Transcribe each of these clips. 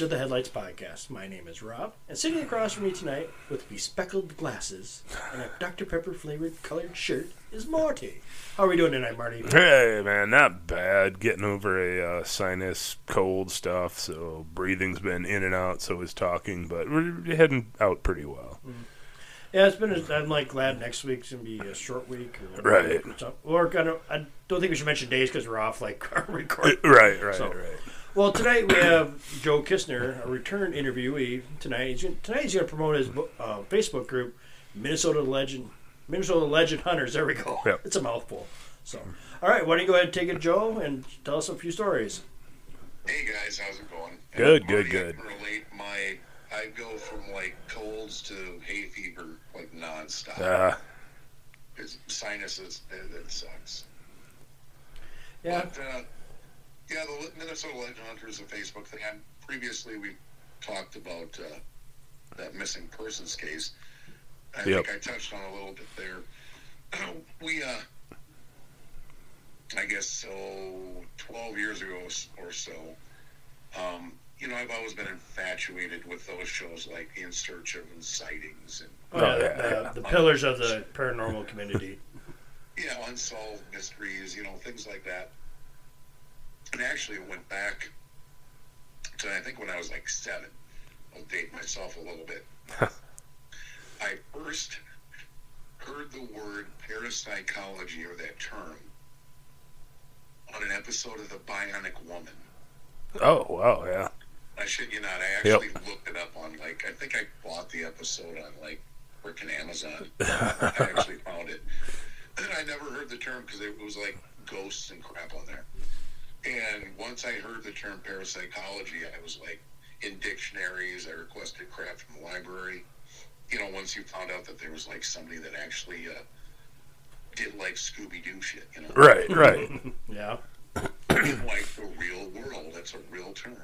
to of the Headlights podcast. My name is Rob, and sitting across from me tonight with bespeckled glasses and a Dr. Pepper flavored colored shirt is Marty. How are we doing tonight, Marty? Hey, man, not bad. Getting over a uh, sinus cold stuff, so breathing's been in and out, so is talking, but we're heading out pretty well. Yeah, it's been. A, I'm like glad next week's gonna be a short week. Or Right. So, or kind of, I don't think we should mention days because we're off like our record. Right, right, So- right. Well, tonight we have Joe Kistner, a return interviewee. Tonight, he's gonna, tonight he's going to promote his uh, Facebook group, Minnesota Legend, Minnesota Legend Hunters. There we go. Yep. It's a mouthful. So, all right, why don't you go ahead and take it, Joe, and tell us a few stories. Hey guys, how's it going? Good, good, Marty, good. I can relate. My I go from like colds to hay fever like nonstop. Uh, It's sinuses. It, it sucks. Yeah. But, uh, yeah, the Minnesota Legend Hunters, is a Facebook thing. And previously, we talked about uh, that missing persons case. I Yep. think I touched on a little bit there. we, uh, I guess so, 12 years ago or so, um, you know, I've always been infatuated with those shows like In Search of and Sightings and Oh, yeah, Oh, yeah, the, yeah. the pillars of the paranormal community. you know, unsolved mysteries, you know, things like that. And actually, it went back to I think when I was like seven. I'll date myself a little bit. I first heard the word parapsychology or that term on an episode of The Bionic Woman. oh, wow, yeah. I shit you not, I actually looked it up on like I think I bought the episode on like freaking Amazon. I actually found it. And I never heard the term because it was like ghosts and crap on there. And once I heard the term parapsychology, I was like in dictionaries. I requested crap from the library. You know, once you found out that there was like somebody that actually uh, did like Scooby Doo shit, you know, Right, right. Yeah. in like the real world. That's a real term.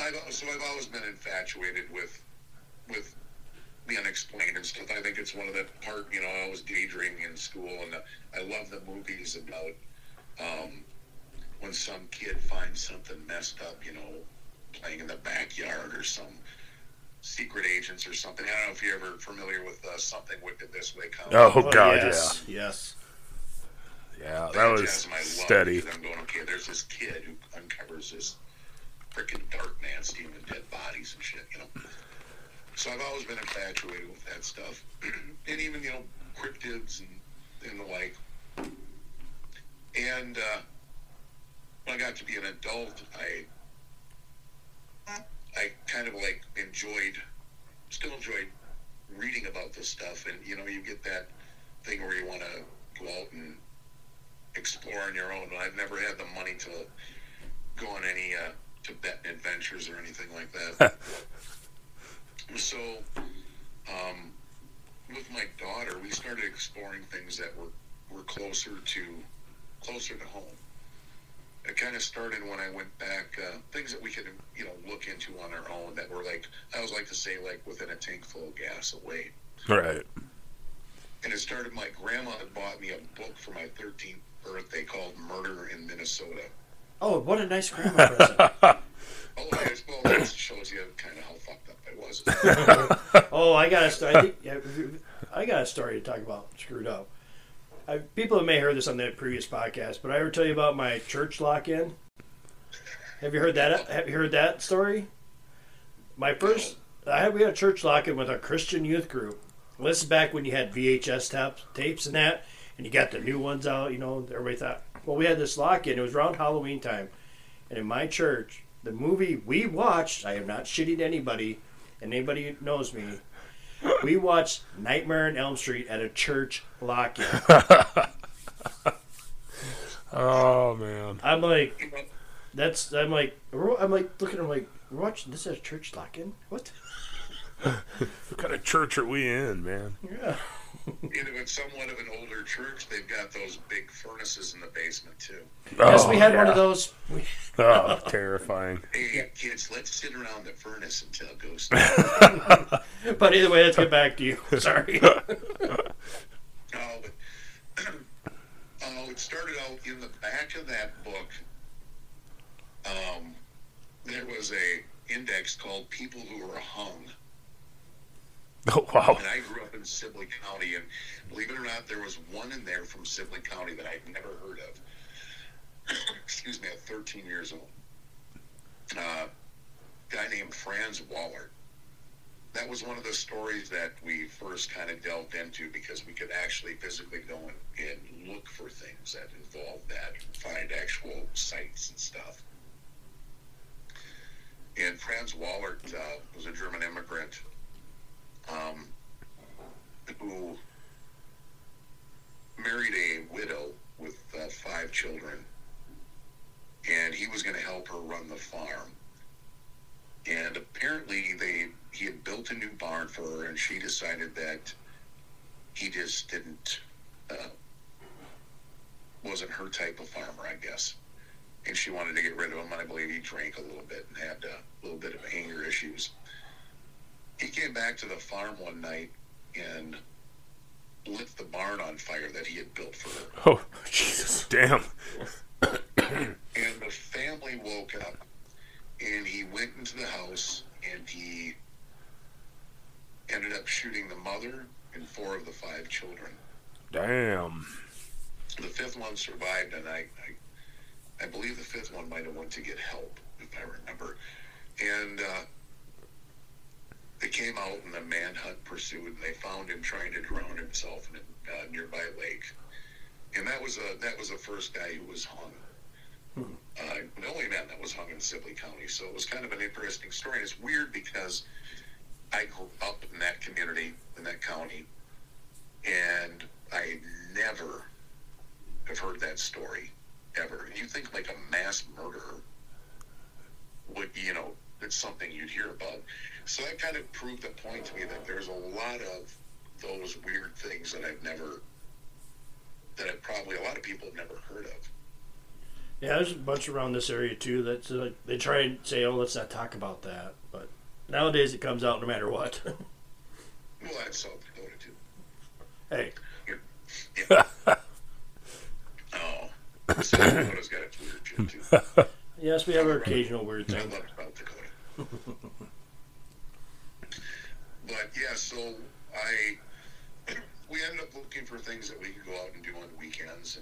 I've, so I've always been infatuated with with the unexplained and stuff. I think it's one of the part. You know, I was daydreaming in school, and uh, I love the movies about um, when some kid finds something messed up. You know, playing in the backyard or some secret agents or something. I don't know if you're ever familiar with uh, something wicked this way. Comic. Oh, God, yes, yes. yeah. Yeah, that was I love steady. because I'm going, okay, there's this kid who uncovers this freaking dark man stealing dead bodies and shit, you know. So I've always been infatuated with that stuff. and even, you know, cryptids and, and the like. And uh, when I got to be an adult, I I kind of like enjoyed, still enjoyed reading about this stuff. And, you know, you get that thing where you want to go out and explore on your own. And I've never had the money to go on any uh, Tibetan adventures or anything like that. so, um, with my daughter, we started exploring things that were, were closer to closer to home. It kind of started when I went back, uh, things that we could, you know, look into on our own that were like, I always like to say, like within a tank full of gas away Right. and it started. My grandma had bought me a book for my 13th birthday called Murder in Minnesota. Oh, what a nice grandma present. Oh, I just, well, that shows you kind of how fucked up I was. Oh, I got a story. I, think, yeah, I got a story to talk about. Screwed up. I, people may have heard this on the previous podcast, but I ever tell you about my church lock-in? Have you heard that? Have you heard that story? My first, I had we had a church lock-in with our Christian youth group. This is back when you had VHS tapes, tapes and that, and you got the new ones out. You know, everybody thought. Well, we had this lock-in. It was around Halloween time, and in my church, the movie we watched. I am not shitting anybody, and anybody knows me. We watched Nightmare on Elm Street at a church lock-in. Oh, man. I'm like, that's. I'm like, I'm like looking. I'm like, we're watching this at a church lock-in. What? What kind of church are we in, man? Yeah. You know, it's somewhat of an older church. They've got those big furnaces in the basement too. yes, we Oh, had one of those. We, Oh, terrifying. Hey, kids, let's sit around the furnace and tell ghosts. but either way, let's get back to you. Sorry. Oh, but oh, it started out in the back of that book. Um, there was a index called "People Who Were Hung." Oh wow. And I grew up in Sibley County, and believe it or not, there was one in there from Sibley County that I'd never heard of. Excuse me, at 13 years old. Uh, guy named Franz Waller. That was one of the stories that we first kind of delved into because we could actually physically go and, and look for things that involved that, find actual sites and stuff. And Franz Waller uh, was a German immigrant um, who married a widow with uh, five children, and he was going to help her run the farm. And apparently, they he had built a new barn for her, and she decided that he just didn't uh, wasn't her type of farmer, I guess. And she wanted to get rid of him. I believe he drank a little bit and had uh, a little bit of anger issues he came back to the farm one night and lit the barn on fire that he had built for her. Oh Jesus. Damn. And the family woke up and he went into the house and he ended up shooting the mother and four of the five children. Damn. The fifth one survived and I I, I believe the fifth one might have went to get help, if I remember. And uh, they came out and a manhunt pursued, and they found him trying to drown himself in a uh, nearby lake. And that was a that was the first guy who was hung. Uh, the only man that was hung in Sibley County. So it was kind of an interesting story. And it's weird because I grew up in that community, in that county, and I never have heard that story ever. You think like a mass murderer would, you know, it's something you'd hear about. So that kind of proved the point to me that there's a lot of those weird things that I've never, that I probably a lot of people have never heard of. Yeah, there's a bunch around this area too that uh, they try and say, "Oh, let's not talk about that," but nowadays it comes out no matter what. Well, that's South Dakota too. hey, Yeah. oh, South Dakota's got its weird shit too. yes, we have our occasional weird I thing. love South Dakota. But yeah, so I we ended up looking for things that we could go out and do on weekends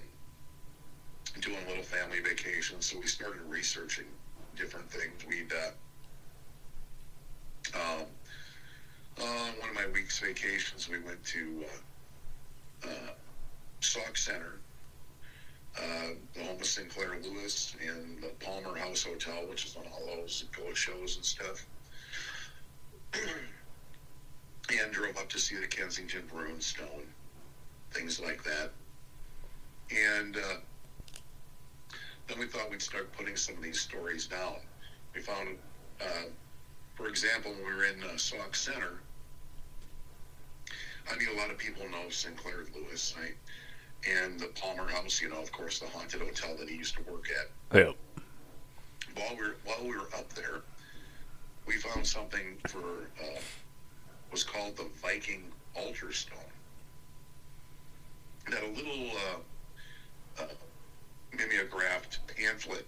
and doing little family vacations. So we started researching different things. We'd uh, um, on one of my week's vacations, we went to uh, uh, Sauk Centre, uh, the home of Sinclair Lewis, and the Palmer House Hotel, which is on all those ghost shows and stuff. and drove up to see the Kensington Rune Stone, things like that. And uh, then we thought we'd start putting some of these stories down. We found, uh, for example, when we were in uh, Sauk Centre, I mean, a lot of people know Sinclair Lewis, right? And the Palmer House, you know, of course, the haunted hotel that he used to work at. Yep. While we were while we were up there, we found something for uh, was called the Viking altar stone. That a little uh, uh, mimeographed pamphlet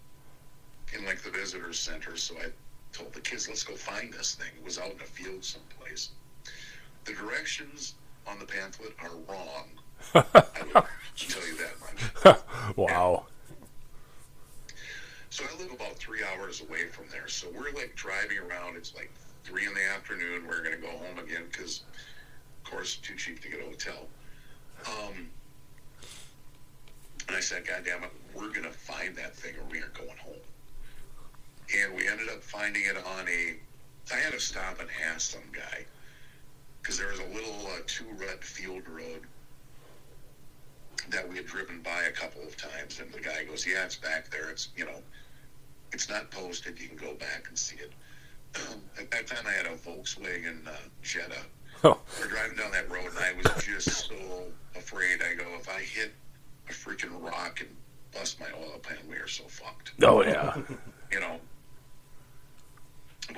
in like the visitor center. So I told the kids, "Let's go find this thing." It was out in a field someplace. The directions on the pamphlet are wrong. I tell you that much. wow. So I live about three hours away from there. So we're like driving around. It's like three in the afternoon. We're going to go home again because, of course, too cheap to get a hotel. Um, and I said, God damn it, we're going to find that thing or we aren't going home. And we ended up finding it on a. I had to stop and ask some guy because there was a little uh, two rut field road that we had driven by a couple of times, and the guy goes, "Yeah, it's back there. It's you know, it's not posted. You can go back and see it." At that time, I had a Volkswagen uh, Jetta. Oh. We're driving down that road, and I was just so afraid. I go, if I hit a freaking rock and bust my oil pan, we are so fucked. Oh yeah. You know.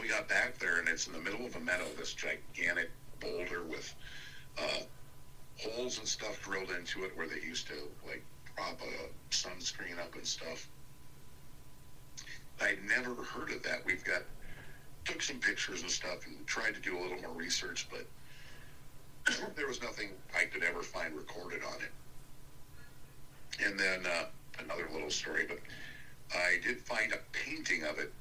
We got back there, and it's in the middle of a meadow. This gigantic boulder with uh, holes and stuff drilled into it where they used to like prop a sunscreen up and stuff. I'd never heard of that. We've got took some pictures and stuff and tried to do a little more research, but there was nothing I could ever find recorded on it. And then uh, another little story, but I did find a painting of it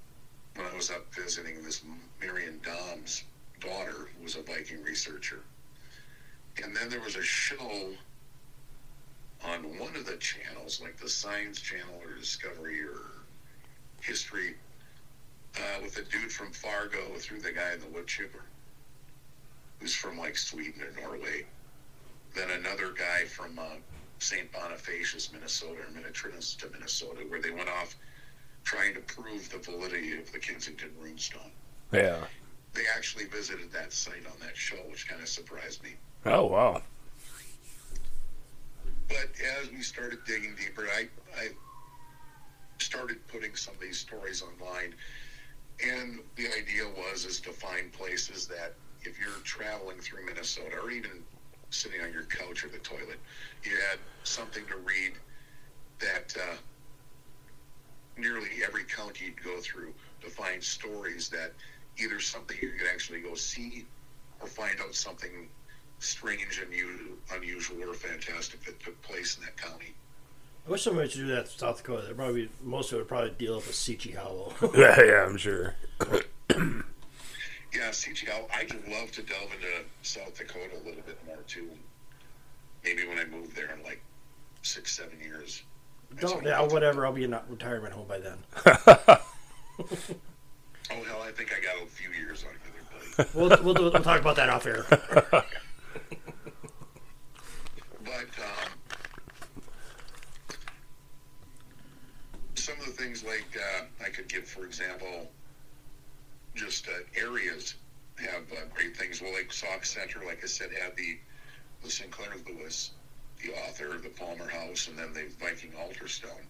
when I was up visiting this Marion Dom's daughter, who was a Viking researcher. And then there was a show on one of the channels, like the Science Channel or Discovery or History, uh, with a dude from Fargo through the guy in the wood chipper, who's from like Sweden or Norway. Then another guy from uh, St. Bonifacius, Minnesota, or Minnetrinas to Minnesota, where they went off trying to prove the validity of the Kensington runestone. Yeah. They actually visited that site on that show, which kind of surprised me. Oh wow. But as we started digging deeper, I, I started putting some of these stories online. And the idea was is to find places that if you're traveling through Minnesota or even sitting on your couch or the toilet, you had something to read that uh, nearly every county you'd go through to find stories that either something you could actually go see or find out something strange and u- unusual or fantastic that took place in that county. I wish somebody should do that in South Dakota. They'd probably most of it would probably deal with Sica Hollow. Yeah, yeah, I'm sure. Yeah, CG, I- I'd love to delve into South Dakota a little bit more too. Maybe when I move there in like six, seven years. Don't yeah, whatever. I'll be in a retirement home by then. Oh hell, I think I got a few years on you there, buddy. We'll we'll, we'll talk about that off air. But um, some of the things like uh, I could give, for example, just uh, areas have uh, great things. Well, like Sauk Centre, like I said, had the the Sinclair Lewis, the author, the Palmer House, and then the Viking altar stone.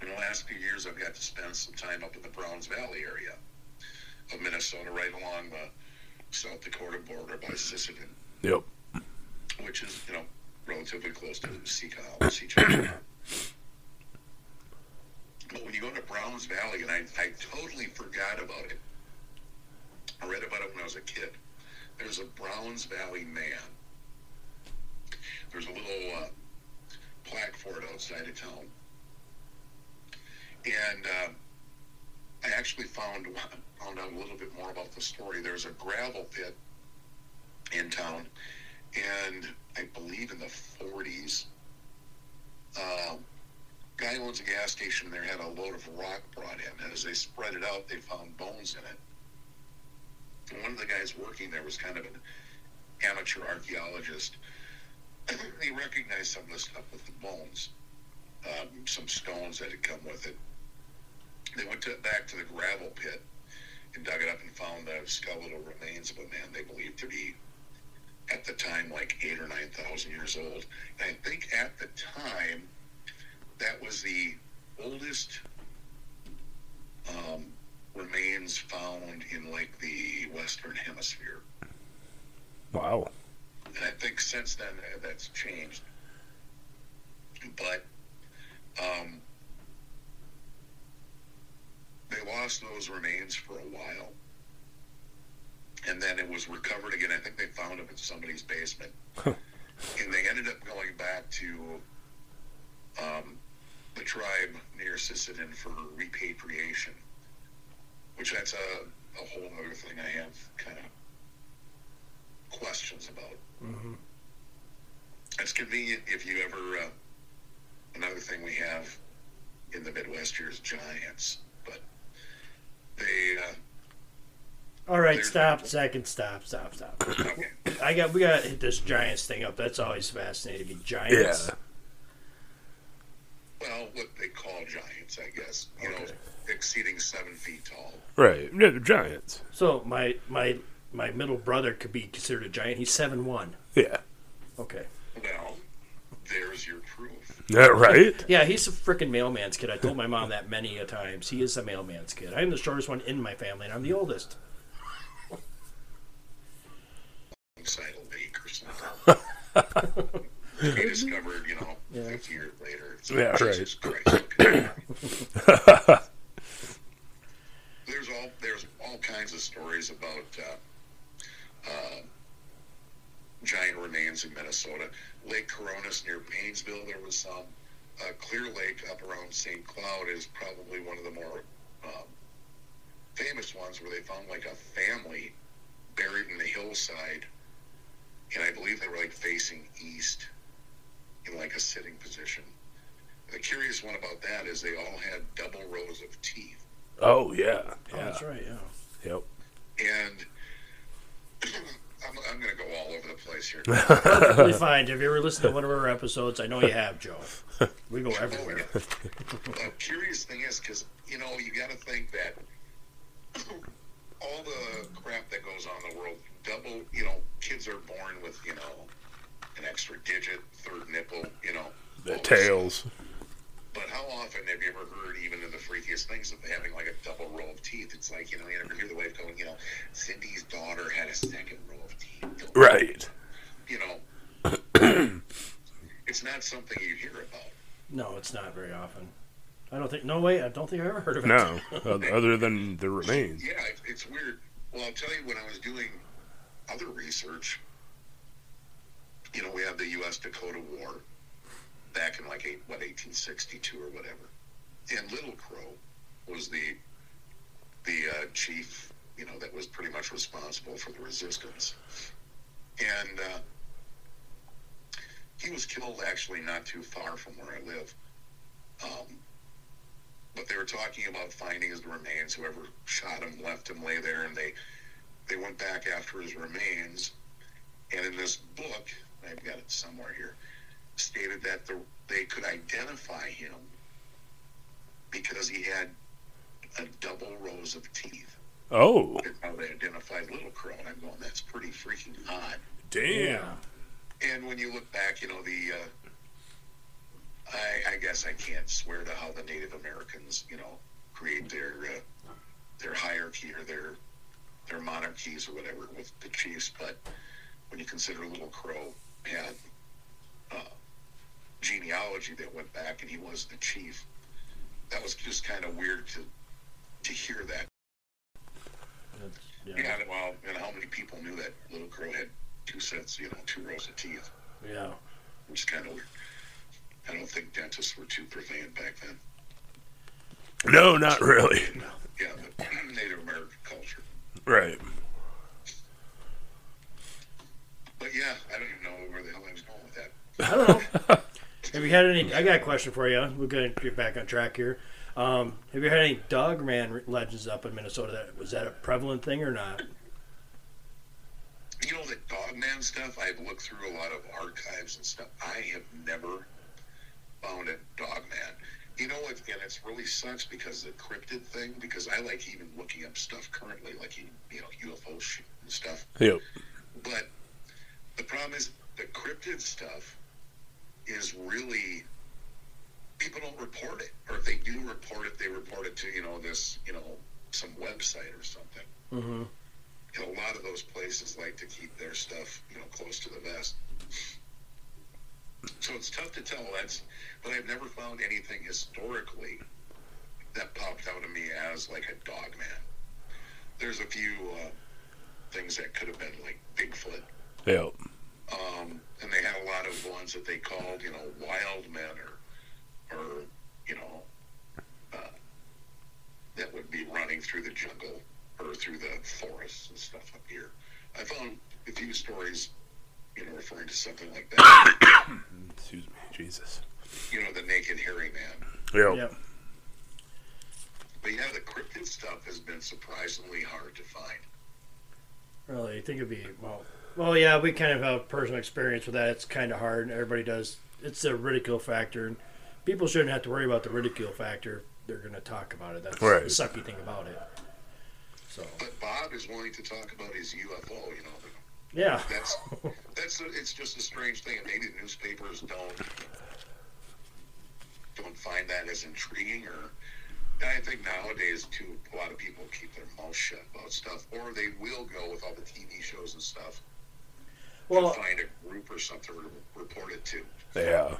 In the last few years, I've got to spend some time up in the Browns Valley area of Minnesota, right along the South Dakota border by Sisseton Yep. which is you know relatively close to Sica, Sica. But when you go to Browns Valley, and I, I totally forgot about it. I read about it when I was a kid. There's a Browns Valley man. There's a little uh, plaque for it outside of town, and uh, I actually found found out a little bit more about the story. There's a gravel pit in town and I believe in the 40s, uh, guy owns a gas station there had a load of rock brought in, and as they spread it out, they found bones in it. One of the guys working there was kind of an amateur archaeologist. he recognized some of the stuff with the bones, um, some stones that had come with it. They went to, back to the gravel pit and dug it up and found the skeletal remains of a man they believed to be at the time like eight or nine thousand years old. And I think at the time that was the oldest um, remains found in like the Western Hemisphere. Wow. And I think since then uh, that's changed. But um, they lost those remains for a while. And then it was recovered again. I think they found them in somebody's basement. and they ended up going back to um, the tribe near Sisseton for repatriation, which that's a, a whole other thing I have kind of questions about. hmm It's convenient if you ever. Uh, another thing we have in the Midwest here is giants, but they. Uh, All right, stop. Second, stop, stop, stop. okay. I got we got to hit this giants thing up. That's always fascinating me. Giants. Yeah. Well, what they call giants, I guess. You know, exceeding seven feet tall. Right. Yeah, the Giants. So my my my middle brother could be considered a giant. He's seven one. Yeah. Okay. Well, there's your proof. Yeah, right? Yeah, he's a freaking mailman's kid. I told my mom that many a times. He is a mailman's kid. I'm the shortest one in my family, and I'm the oldest. Sidle beak or something. to be discovered, you know, Yeah. 50 years later. It's Yeah, Jesus kinds of stories about uh, uh, giant remains in Minnesota. Lake Koronis near Paynesville, there was some. Uh, Clear Lake up around St. Cloud is probably one of the more um, famous ones where they found like a family buried in the hillside, and I believe they were like facing east in like a sitting position. The curious one about that is they all had double rows of teeth. Oh yeah, Oh, that's right. Yeah. yep. And I'm, I'm going to go all over the place here. Perfectly fine. Have you ever listened to one of our episodes? I know you have, Joe. We go oh, everywhere. the curious thing is because you know you got to think that all the crap that goes on in the world double you know kids are born with you know an extra digit third nipple you know The tails. stuff. But how often have you ever heard even of the freakiest things of having like a double row of teeth it's like you know you never hear the wife going you know cindy's daughter had a second row of teeth Right. you know it's not something you hear about No, it's not very often. I don't think. No way. I don't think I ever heard of it. No, other than the remains. Yeah, it- it's weird. Well, I'll tell you, when I was doing other research, you know, we had the U.S. Dakota War back in like eight, what 1862 or whatever, and Little Crow was the the uh, chief, you know, that was pretty much responsible for the resistance, and uh, he was killed actually not too far from where I live. Um, but they were talking about finding his remains. Whoever shot him left him lay there, and they they went back after his remains. And in this book, I've got it somewhere here, stated that the, they could identify him because he had a double rows of teeth. Oh, That's how they identified Little Crow. And I'm going, that's pretty freaking odd. damn. And when you look back, you know the. Uh, I, I guess I can't swear to how the Native Americans, you know, create their uh, their hierarchy or their their monarchies or whatever with the chiefs, but when you consider Little Crow had uh, genealogy that went back and he was the chief, that was just kind of weird to to hear that. Yeah. yeah. well, and how many people knew that Little Crow had two sets, you know, two rows of teeth, Yeah. which is kind of weird. I don't think dentists were too prevalent back then. No, not really. Yeah, the Native American culture. Right. But yeah, I don't even know where the hell I was going with that. I don't know. have you had any? I got a question for you. We're going to get back on track here. Um, have you had any Dogman legends up in Minnesota? That was that a prevalent thing or not? You know, the Dogman stuff, I've looked through a lot of archives and stuff. I have never found a Dogman. You know, it, and it's really sucks because the cryptid thing, because I like even looking up stuff currently, like, you you know, UFO shit and stuff. Yep. But the problem is the cryptid stuff is really people don't report it, or if they do report it, they report it to you know this you know some website or something. Mm-hmm. And a lot of those places like to keep their stuff you know close to the vest. So it's tough to tell. That's, but I've never found anything historically that popped out of me as like a dog man. There's a few uh, things that could have been like Bigfoot Yep. Um, and they had a lot of ones that they called, you know, wild men or, or you know, uh, that would be running through the jungle or through the forests and stuff up here. I found a few stories, you know, referring to something like that. Excuse me. Jesus. you know, the naked hairy man. Yep. Yep. But yeah, the cryptid stuff has been surprisingly hard to find. Really, I think it'd be well. Well, yeah, we kind of have personal experience with that. It's kind of hard. Everybody does. It's a ridicule factor, and people shouldn't have to worry about the ridicule factor. They're going to talk about it. That's Right. the sucky thing about it. So, But Bob is willing to talk about his UFO. You know, yeah, that's that's it's just a strange thing, and maybe the newspapers don't don't find that as intriguing, or and I think nowadays too, a lot of people keep their mouth shut about stuff, or they will go with all the TV shows and stuff well, to find a group or something to report it to. Yeah.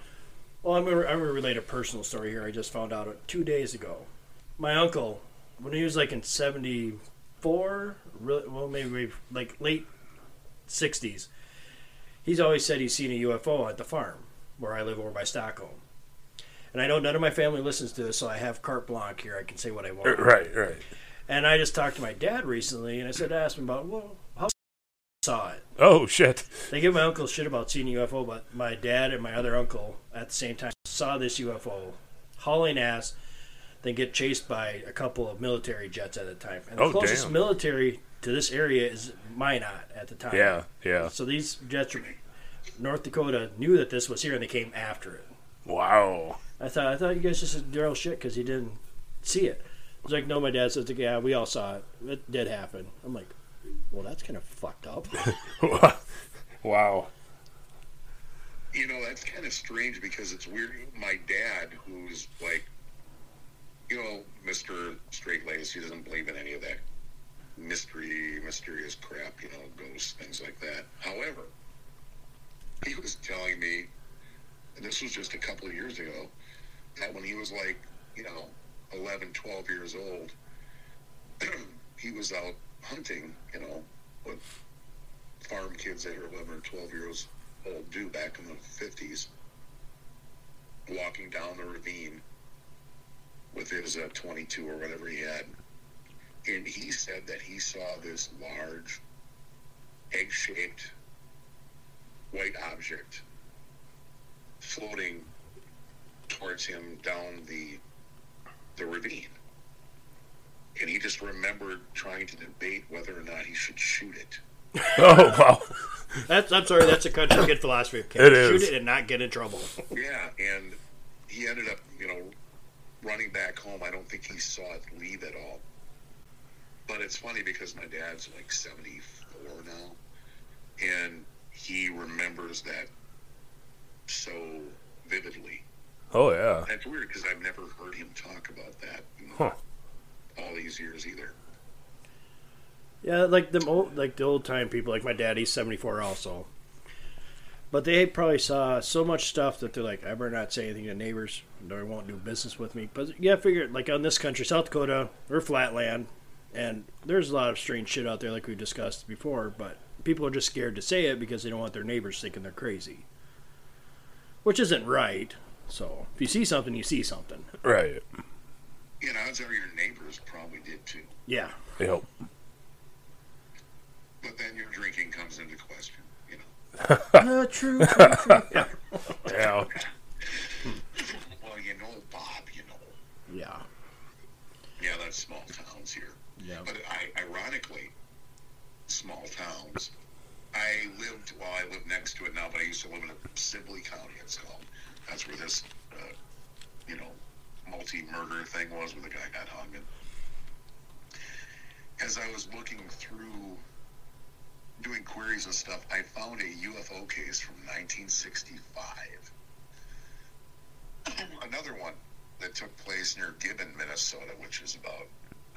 Well, I'm gonna, relate a personal story here. I just found out two days ago. My uncle, when he was like in '74 really, well, maybe, maybe like late '60s. He's always said he's seen a UFO at the farm where I live over by Stockholm. And I know none of my family listens to this, so I have carte blanche here. I can say what I want. Right, right. And I just talked to my dad recently, and I said, I asked him about, well, how saw it. Oh shit. They give my uncle shit about seeing a UFO, but my dad and my other uncle at the same time saw this UFO hauling ass, then get chased by a couple of military jets at the time. And the Oh, closest damn. military to this area is Minot at the time. Yeah, yeah. So these jets from North Dakota knew that this was here, and they came after it. Wow. I thought I thought you guys just said Daryl shit because you didn't see it. It's like no, my dad says, yeah, we all saw it. It did happen. I'm like, well, that's kind of fucked up. wow. You know, that's kind of strange because it's weird. My dad, who's like, you know, Mr. Straight Laced, he doesn't believe in any of that mystery, mysterious crap, you know, ghosts, things like that. However, he was telling me, and this was just a couple of years ago, that when he was like, you know, 11, 12 years old, he was out hunting, you know, with farm kids that are 11 or 12 years old do back in the 50s, walking down the ravine with his uh, 22 or whatever he had. And he said that he saw this large, egg shaped white object floating towards him down the the ravine. And he just remembered trying to debate whether or not he should shoot it. Oh wow. That's I'm sorry. That's a country kid philosophy. Can It shoot is. it and not get in trouble. Yeah, and he ended up, you know, running back home. I don't think he saw it leave at all. But it's funny because my dad's like 74 now, and he remembers that so vividly. Oh yeah. That's weird because I've never heard him talk about that in Huh. All these years either. Yeah, like the old, like the old time people, like my daddy's 74 also. But they probably saw so much stuff that they're like, I better not say anything to neighbors, or they won't do business with me. But yeah, figure like on this country, South Dakota, we're flatland, and there's a lot of strange shit out there, like we discussed before. But people are just scared to say it because they don't want their neighbors thinking they're crazy, which isn't right. So if you see something, you see something. Right. You know, odds are your neighbors probably did too. Yeah. Yep. But then your drinking comes into question, you know. Uh, true, true, true. Yeah. Yeah. Well, you know, Bob, you know. Yeah. Yeah, that's small towns here. Yeah. But I, ironically, small towns. I lived, well, I live next to it now, but I used to live in a Sibley County, it's called. That's where this, uh, you know, multi-murder thing was where the guy got hung. And as I was looking through, doing queries and stuff, I found a UFO case from 1965. Another one that took place near Gibbon, Minnesota, which is about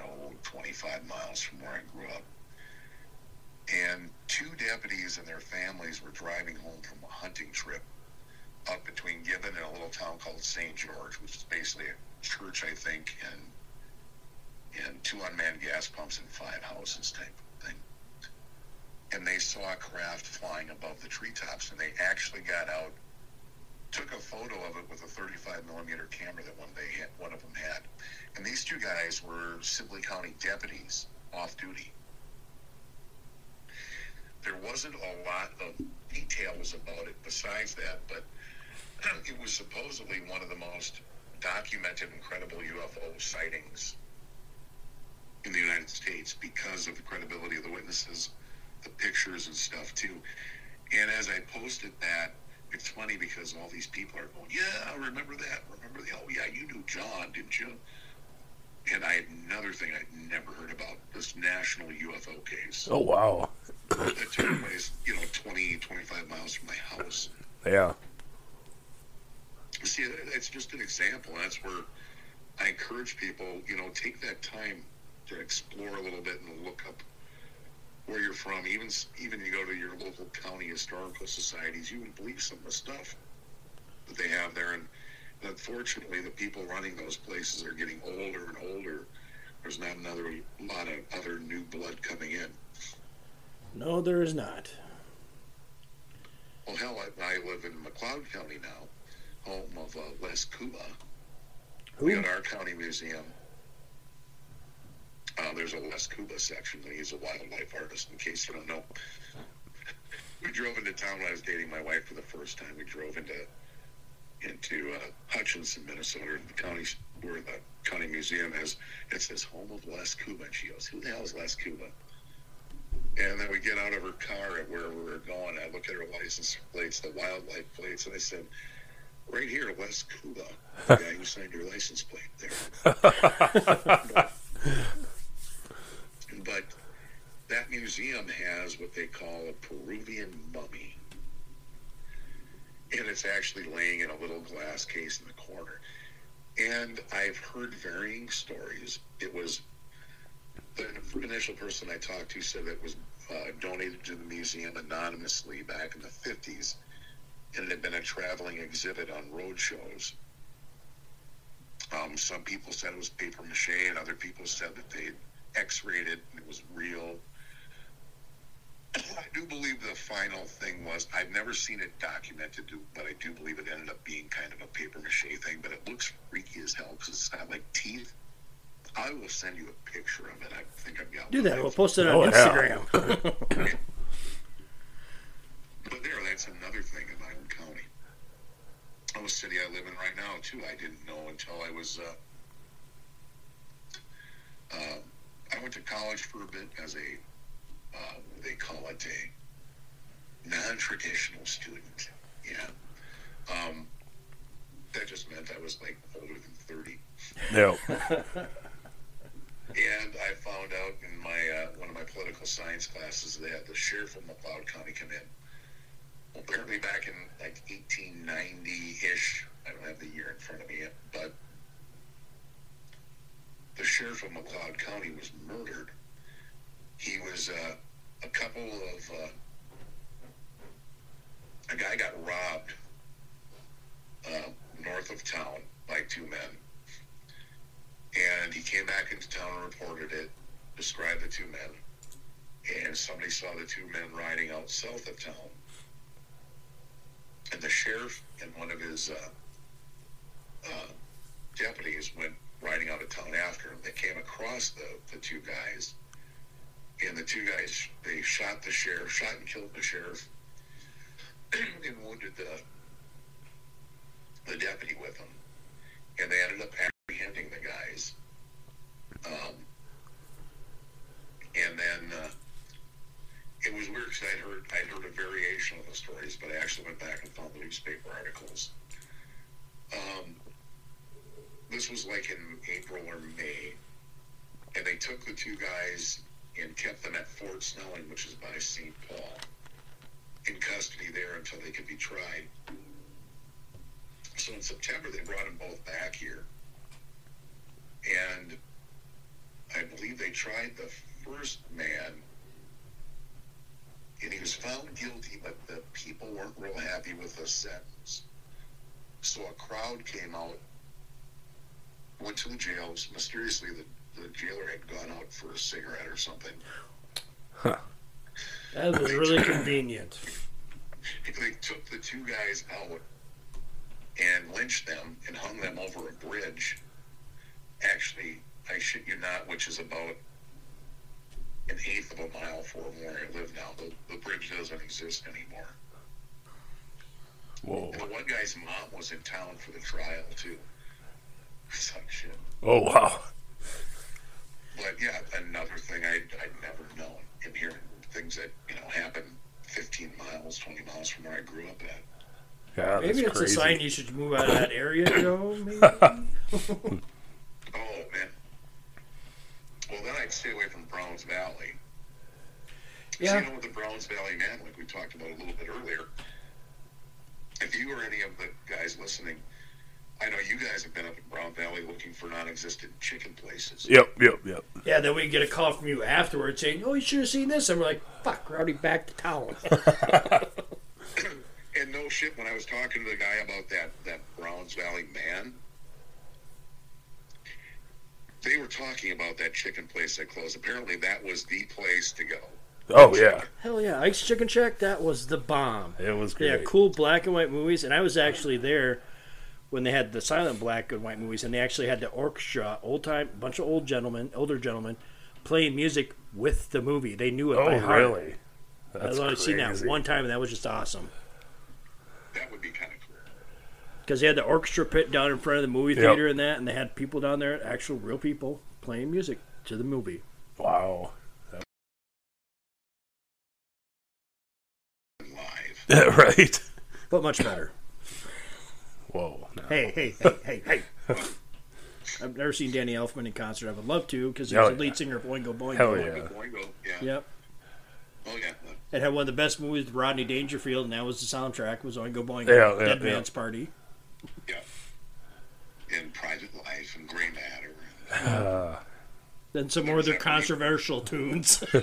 oh, 25 miles from where I grew up. And two deputies and their families were driving home from a hunting trip up between Gibbon and a little town called St. George, which is basically a church, I think, and and two unmanned gas pumps and five houses type thing. And they saw a craft flying above the treetops, and they actually got out, took a photo of it with a 35 millimeter camera that one they had, one of them had. And these two guys were Sibley County deputies off duty. There wasn't a lot of details about it besides that, but it was supposedly one of the most documented incredible UFO sightings in the United States because of the credibility of the witnesses, the pictures and stuff too. And as I posted that, it's funny because all these people are going, "Yeah, I remember that. Remember the? Oh yeah, you knew John, didn't you?" And I had another thing I'd never heard about this national UFO case Oh wow. that took place, you know, 20, 25 miles from my house. Yeah. See, it's just an example. That's where I encourage people, you know, take that time to explore a little bit and look up where you're from. Even even you go to your local county historical societies, you would believe some of the stuff that they have there. And unfortunately, the people running those places are getting older and older, There's not another lot of other new blood coming in. No, there is not. Well, hell, I, I live in McLeod County now, home of uh, Les Kouba. We Who? got our county museum. Uh, there's a Les Kouba section. He's a wildlife artist, in case you don't know. we drove into town when I was dating my wife for the first time. We drove into into uh, Hutchinson, Minnesota, the county where the county museum is. It says home of Les Kouba, and she goes, "Who the hell is Les Kouba?" And then we get out of her car at where we were going. I look at her license plates, the wildlife plates, and I said, "Right here, Les Kouba, the guy who signed your license plate there." but that museum has what they call a Peruvian mummy. And it's actually laying in a little glass case in the corner. And I've heard varying stories. It was the initial person I talked to said it was uh, donated to the museum anonymously back in the 50s. And it had been a traveling exhibit on road shows. Um, some people said it was paper mache, and other people said that they x-rayed it and it was real. I do believe the final thing was I've never seen it documented, but I do believe it ended up being kind of a paper mache thing. But it looks freaky as hell because it's got like teeth. I will send you a picture of it. I think I've got Do one. that. We'll post it on Oh, yeah. Instagram. But there, that's another thing in my own county. Oh, the city I live in right now too. I didn't know until I was. Uh, uh, I went to college for a bit as a, uh, they call it a non-traditional student. Yeah. Um, that just meant I was like older than thirty. No. And I found out in my uh, one of my political science classes they had the sheriff of McLeod County come in. Apparently back in like 1890-ish, I don't have the year in front of me, but the sheriff of McLeod County was murdered. He was uh, a couple of uh, a guy got robbed uh, north of town by two men and he came back into town and reported it, described the two men, and somebody saw the two men riding out south of town. And the sheriff and one of his uh, uh, deputies went riding out of town after him. They came across the, the two guys, and the two guys, they shot the sheriff, shot and killed the sheriff, and wounded the, the deputy with them. And they ended up apprehending the guys. Um, and then uh, it was weird because I'd heard I'd heard a variation of the stories, but I actually went back and found the newspaper articles. Um, this was like in April or May, and they took the two guys and kept them at Fort Snelling, which is by St. Paul, in custody there until they could be tried. So in September, they brought them both back here. And I believe they tried the first man, and he was found guilty, but the people weren't real happy with the sentence. So a crowd came out, went to the jail. Mysteriously, the, the jailer had gone out for a cigarette or something. That was really convenient. They took the two guys out and lynched them and hung them over a bridge. Actually, I shit you not, which is about an eighth of a mile from where I live now. The, the bridge doesn't exist anymore. Whoa. And the one guy's mom was in town for the trial too. Suck shit. Oh wow. But yeah, another thing I'd, I'd never known in hearing things that you know happen 15 miles, 20 miles from where I grew up at. Yeah, Maybe it's crazy. a sign you should move out of that area, Joe. Maybe. Oh man. Well, then I'd stay away from Browns Valley. Yeah. you know, with the Browns Valley man, like we talked about a little bit earlier, if you or any of the guys listening, I know you guys have been up in Brown Valley looking for non-existent chicken places. Yep, yep, yep. Yeah, then we get a call from you afterwards saying, "Oh, you should have seen this," and we're like, "Fuck, we're already back to town." And no shit, when I was talking to the guy about that that Browns Valley man, they were talking about that chicken place that closed. Apparently, that was the place to go. Oh yeah, Hell yeah, Ike's Chicken Shack. That was the bomb. it was great. had cool black and white movies, and I was actually there when they had the silent black and white movies, and they actually had the orchestra, old time, bunch of old gentlemen, older gentlemen, playing music with the movie. They knew it by Oh heart. really? I've only seen that one time, and that was just awesome. That would be kind of cool. Because they had the orchestra pit down in front of the movie Yep. theater and that, and they had people down there, actual real people, playing music to the movie. Wow. Live. right. But much better. Whoa. no. hey, hey, hey, hey, hey. I've never seen Danny Elfman in concert. I would love to because he was Hell the lead yeah. singer of Oingo Boingo. Hell Boingo, yeah. Boingo, yeah. Yep. Oh yeah. It had one of the best movies with Rodney Dangerfield, and that was the soundtrack. Was Oingo Boingo, Yeah, yeah, Dead yeah. Man's Party. Yeah. In Private Life and Gray Matter. Uh, Then some more of their controversial tunes.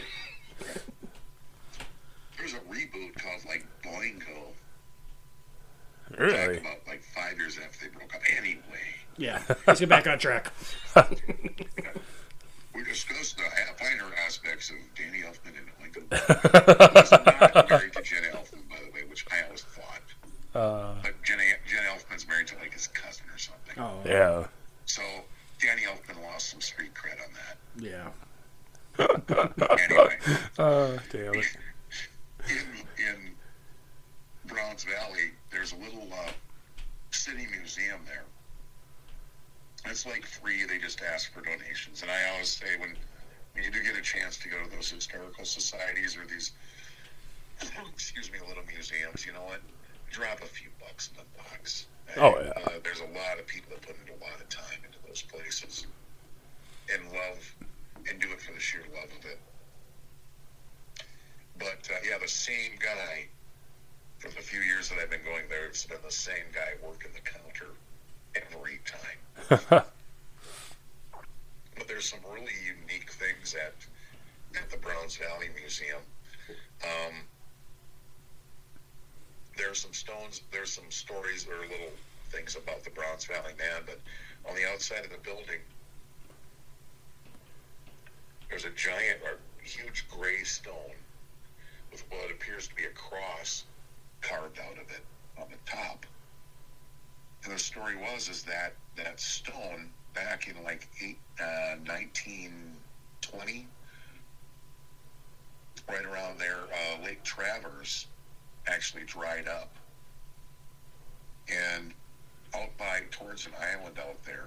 There's a reboot called like Boingo. really? Talk about like five years after they broke up. Anyway, yeah, let's get back on track. we discussed the ha- finer aspects of Danny Elfman and Oingo. He's not married to Jen Elfman, by the way, which I always thought. Uh, But Jen, Jen Elfman's married to like his cousin or something. Oh, yeah. So Danny Elfman lost some street cred on that. yeah. Anyway, Uh, damn it. in in Browns Valley, there's a little uh, city museum there. It's like free. They just ask for donations, and I always say when when you do get a chance to go to those historical societies or these excuse me, little museums, you know what? Drop a few bucks in the box. Oh, yeah. Uh, there's a lot of people that put in a lot of time into those places and love and do it for the sheer love of it. But uh, yeah, the same guy for the few years that I've been going there, it's been the same guy working the counter every time. But there's some really unique things at at the Browns Valley Museum. Um, there's some stones, there's some stories or little things about the Browns Valley man, but on the outside of the building, there's a giant or huge gray stone with what appears to be a cross carved out of it on the top. And the story was is that that stone back in like eight, uh, 1920, right around there, uh, Lake Traverse actually dried up. And out by towards an island out there,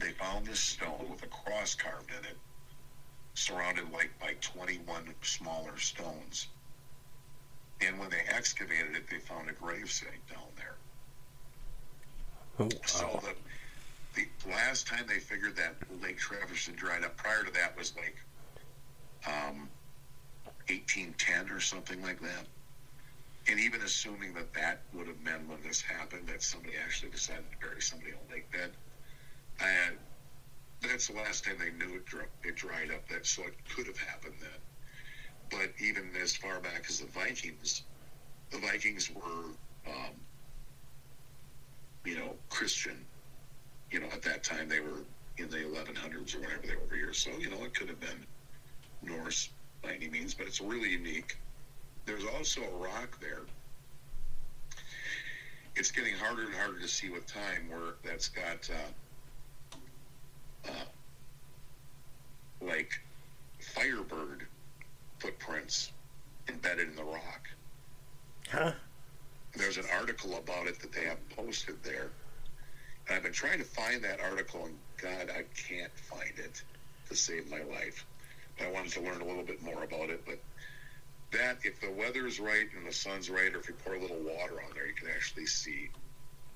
they found this stone with a cross carved in it, surrounded like by 21 smaller stones. And when they excavated it, they found a gravesite down there. Oh, So the, the last time they figured that Lake Traverse had dried up, prior to that was like um, 1810 or something like that. And even assuming that that would have meant when this happened, that somebody actually decided to bury somebody on lake bed, and that's the last time they knew it, it dried up. That so it could have happened then. But even as far back as the Vikings, the Vikings were, um, you know, Christian. You know, at that time they were in the 1100s or whatever they were here. So you know, it could have been Norse by any means, but it's really unique. There's also a rock there. It's getting harder and harder to see with time where that's got uh, uh, like Firebird footprints embedded in the rock. Huh? There's an article about it that they have posted there. And I've been trying to find that article, and God, I can't find it to save my life. I wanted to learn a little bit more about it, but that, if the weather's right and the sun's right, or if you pour a little water on there, you can actually see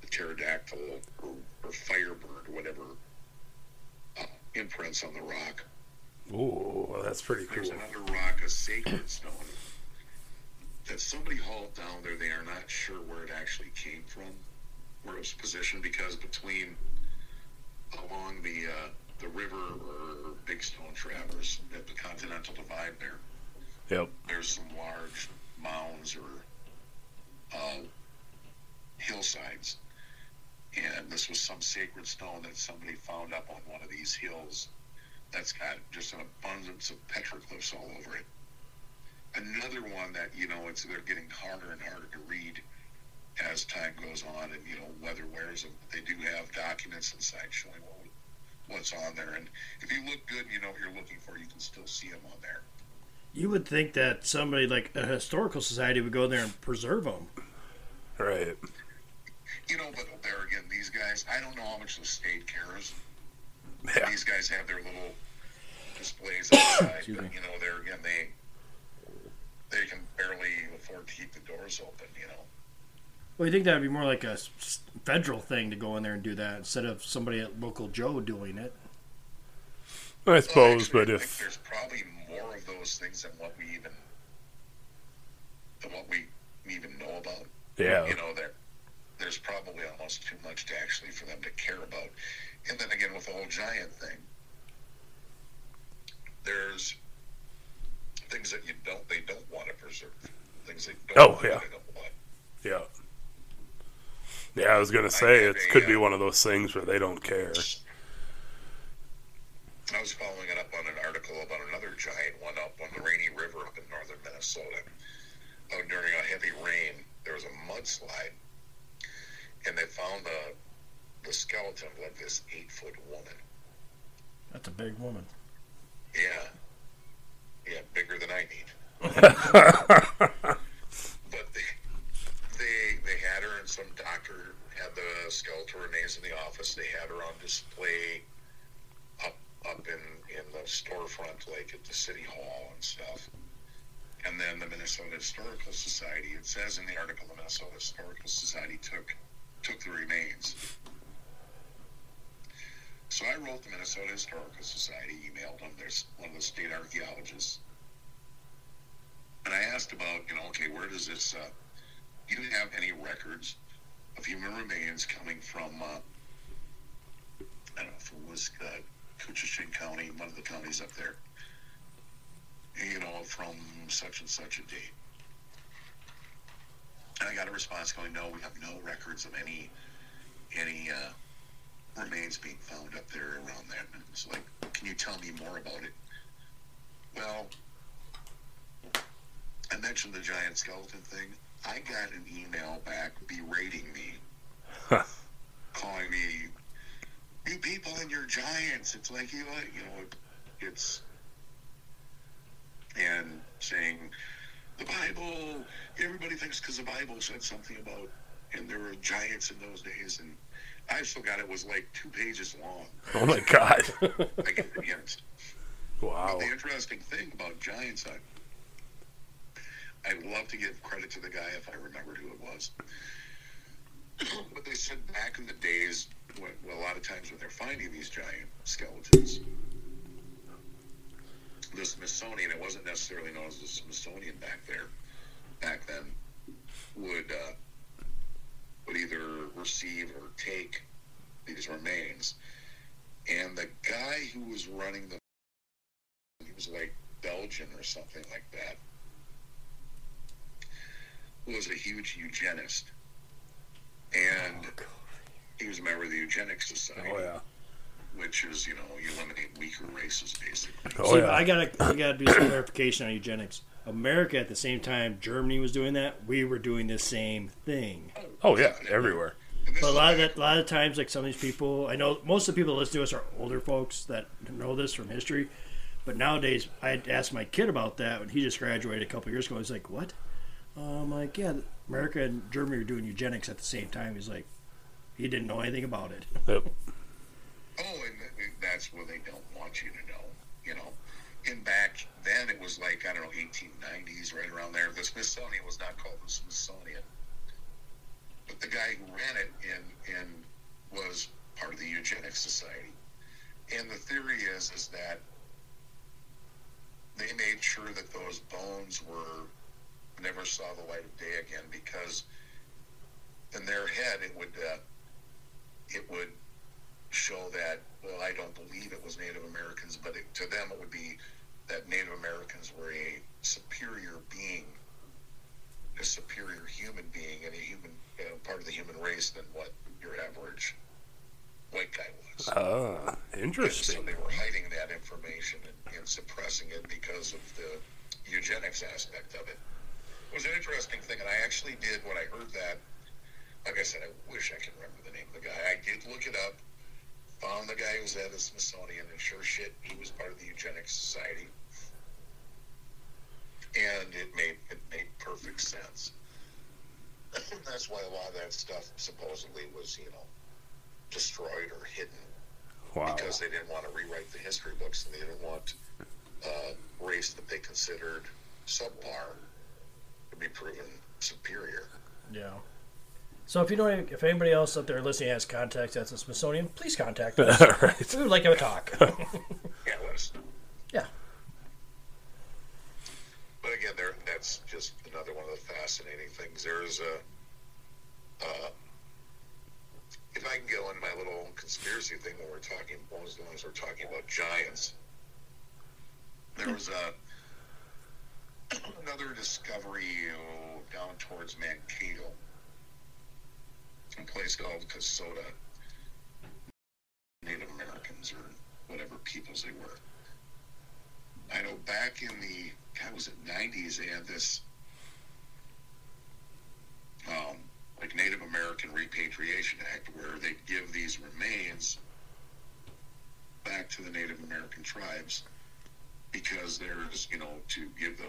the pterodactyl or, or firebird, whatever, uh, imprints on the rock. Ooh, well, that's pretty There's cool. another rock, a sacred stone, that somebody hauled down there. They are not sure where it actually came from, where it was positioned, because between along the uh, the river or Big Stone Traverse at the Continental Divide there, Yep. there's some large mounds or uh, hillsides. and this was some sacred stone that somebody found up on one of these hills that's got just an abundance of petroglyphs all over it. Another one that you know it's they're getting harder and harder to read as time goes on, and you know weather wears them. They do have documents inside showing what, what's on there, and if you look good, you know what you're looking for. You can still see them on there. You would think that somebody like a historical society would go there and preserve them. Right. You know, but there again, these guys, I don't know how much the state cares. Yeah. These guys have their little displays outside, but you know, there again, they they can barely afford to keep the doors open. You know. Well, you think that would be more like a federal thing to go in there and do that instead of somebody at local Joe doing it. I Well, suppose, actually, but I think if there's probably more of those things than what we even than what we even know about. yeah, You know, there there's probably almost too much to actually for them to care about. And then again, with the whole giant thing, there's things that you don't they don't want to preserve. Things they don't. Oh, want, yeah. They don't yeah, yeah. I was gonna say it could be uh, one of those things where they don't care. I was following it up on an article about another giant one up on the Rainy River up in northern Minnesota. Oh, during a heavy rain, there was a mudslide, and they found the the skeleton of like this eight foot woman. That's a big woman. Yeah, yeah, bigger than I need. But they they they had her, and some doctor had the skeletal remains in the office. They had her on display up up in in the storefront, like at the city hall and stuff. And then the Minnesota Historical Society. It says in the article, the Minnesota Historical Society took took the remains. So I wrote the Minnesota Historical Society, emailed them. There's one of the state archaeologists, and I asked about, you know, okay, where does this? Uh, you didn't have any records of human remains coming from, uh, I don't know it was uh, County, one of the counties up there. You know, from such and such a date. And I got a response going, no, we have no records of any any uh, remains being found up there around that. And it's like, can you tell me more about it? Well, I mentioned the giant skeleton thing. I got an email back berating me, Huh. calling me, "You people and your giants." It's like you know, you know, it's and saying the Bible. Everybody thinks because the Bible said something about, and there were giants in those days, and I still got it was like two pages long. Oh my god! I get the hints. wow. But the interesting thing about Giants, I, I'd love to give credit to the guy if I remembered who it was. but they said back in the days, when, well, a lot of times when they're finding these giant skeletons, the Smithsonian, it wasn't necessarily known as the Smithsonian back there, back then, would uh, would either receive or take these remains. And the guy who was running the he was like Belgian or something like that, was a huge eugenist. And oh, he was a member of the Eugenics Society, Oh yeah. which is, you know, you eliminate weaker races, basically. Oh See, yeah. I gotta, I gotta do some clarification on eugenics. America, at the same time Germany was doing that, we were doing the same thing. Oh yeah. Everywhere. But a lot of that, a lot of times, like some of these people, I know most of the people that listen to us are older folks that know this from history. But nowadays, I had asked my kid about that when he just graduated a couple years ago. He's like, "What?" I'm like, "Yeah, America and Germany are doing eugenics at the same time." He's like, he didn't know anything about it. Yep. Oh, and that's what they don't want you to know, you know. in back then, it was like, I don't know, 1890s, right around there. The Smithsonian was not called the Smithsonian. But the guy who ran it in and was part of the Eugenics Society. And the theory is, is that they made sure that those bones were never saw the light of day again because in their head it would uh, it would show that well I don't believe it was Native Americans but it, to them it would be that Native Americans were a superior being a superior human being and a human uh, part of the human race than what your average white guy was. Ah, And so interesting. they were hiding that information and, and suppressing it because of the eugenics aspect of it. It was an interesting thing, and I actually did when I heard that. Like I said, I wish I could remember the name of the guy. I did look it up, found the guy who was at the Smithsonian, and sure shit, he was part of the Eugenics Society, and it made it made perfect sense. That's why a lot of that stuff supposedly was, you know, destroyed or hidden Wow. because they didn't want to rewrite the history books and they didn't want uh, race that they considered subpar to be proven superior. Yeah. So if you know if anybody else out there listening has contacts at the Smithsonian, please contact us. right. we would like to have a talk. Yeah, let us know. yeah. But again, there that's just another one of the fascinating things. There's a uh, if I can go into my little conspiracy thing when we're talking, as long as we're talking about giants. There was a another discovery down towards Mankato, a place called Kasota. Native Americans or whatever peoples they were. I know back in the God was it nineties they had this um, like Native American Repatriation Act where they'd give these remains back to the Native American tribes because there's you know to give the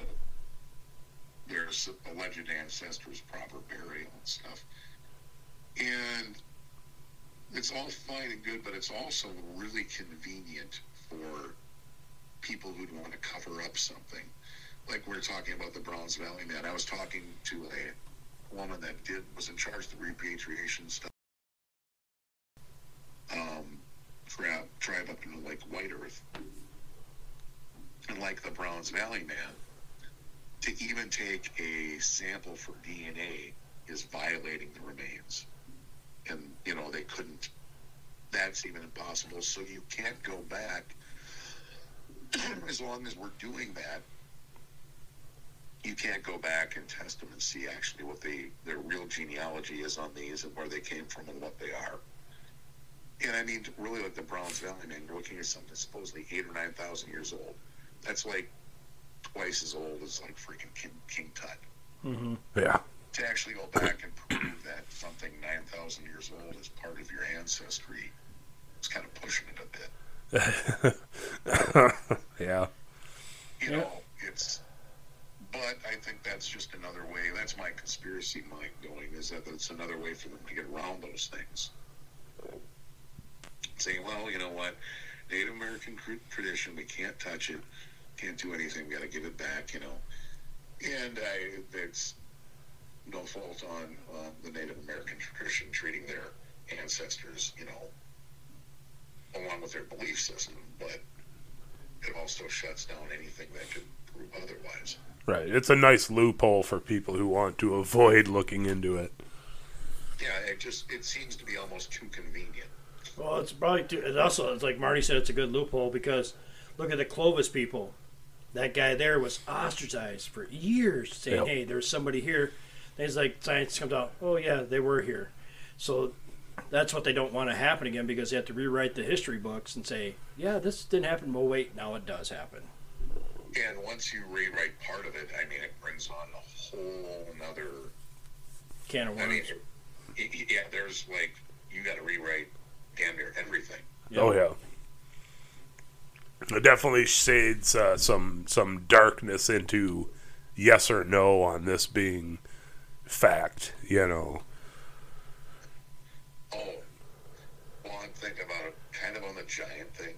their alleged ancestors proper burial and stuff and it's all fine and good but it's also really convenient for people who'd want to cover up something. Like we are talking about the Browns Valley man. I was talking to a woman that did was in charge of the repatriation stuff. Um, tribe, tribe up in like White Earth, and like the Browns Valley man, to even take a sample for DNA is violating the remains, and you know they couldn't. That's even impossible. So you can't go back as long as we're doing that, you can't go back and test them and see actually what they their real genealogy is on these and where they came from and what they are. And I mean, really, like the Browns Valley man, you're looking at something supposedly eight or nine thousand years old. That's like twice as old as like freaking King, King Tut. Mm-hmm. Yeah. To actually go back and prove that something nine thousand years old is part of your ancestry, it's kind of pushing it a bit. yeah. you Yeah. know, it's. But I think that's just another way. That's my conspiracy mind going. Is that it's another way for them to get around those things. Saying, well, you know what, Native American tradition, we can't touch it, can't do anything. We got to give it back, you know. And I, it's no fault on uh, the Native American tradition treating their ancestors, you know, along with their belief system, but it also shuts down anything that could prove otherwise. Right. It's a nice loophole for people who want to avoid looking into it. Yeah, it just it seems to be almost too convenient. Well, it's probably too, it also it's like Marty said, it's a good loophole because look at the Clovis people. That guy there was ostracized for years, saying, Yep. "Hey, there's somebody here." And it's like science comes out, "Oh yeah, they were here." So that's what they don't want to happen again because they have to rewrite the history books and say, "Yeah, this didn't happen." Well, wait, now it does happen. And once you rewrite part of it, I mean, it brings on a whole another. Can of worms. I mean, worms. it, it- yeah, there's like you got to rewrite damn near everything. Oh yeah. It definitely shades uh, some some darkness into yes or no on this being fact. You know. Oh, well, I'm thinking about it, kind of on the giant thing.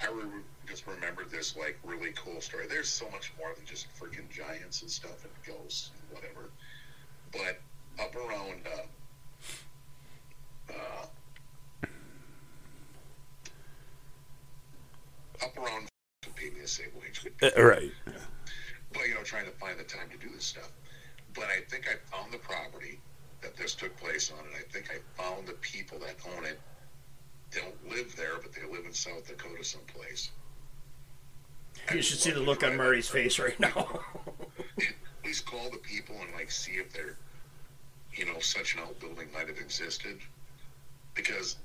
I re- just remembered this like really cool story. There's so much more than just freaking giants and stuff and ghosts and whatever. But up around uh, uh, up around Wikipedia, say which, Uh, right. but you know, trying to find the time to do this stuff. But I think I found the property that this took place on, and I think I found the people that own it. They Don't live there, but they live in South Dakota someplace. You should see the look on Murray's face right now. Please call the people and like see if they're, you know, such an outbuilding might have existed. because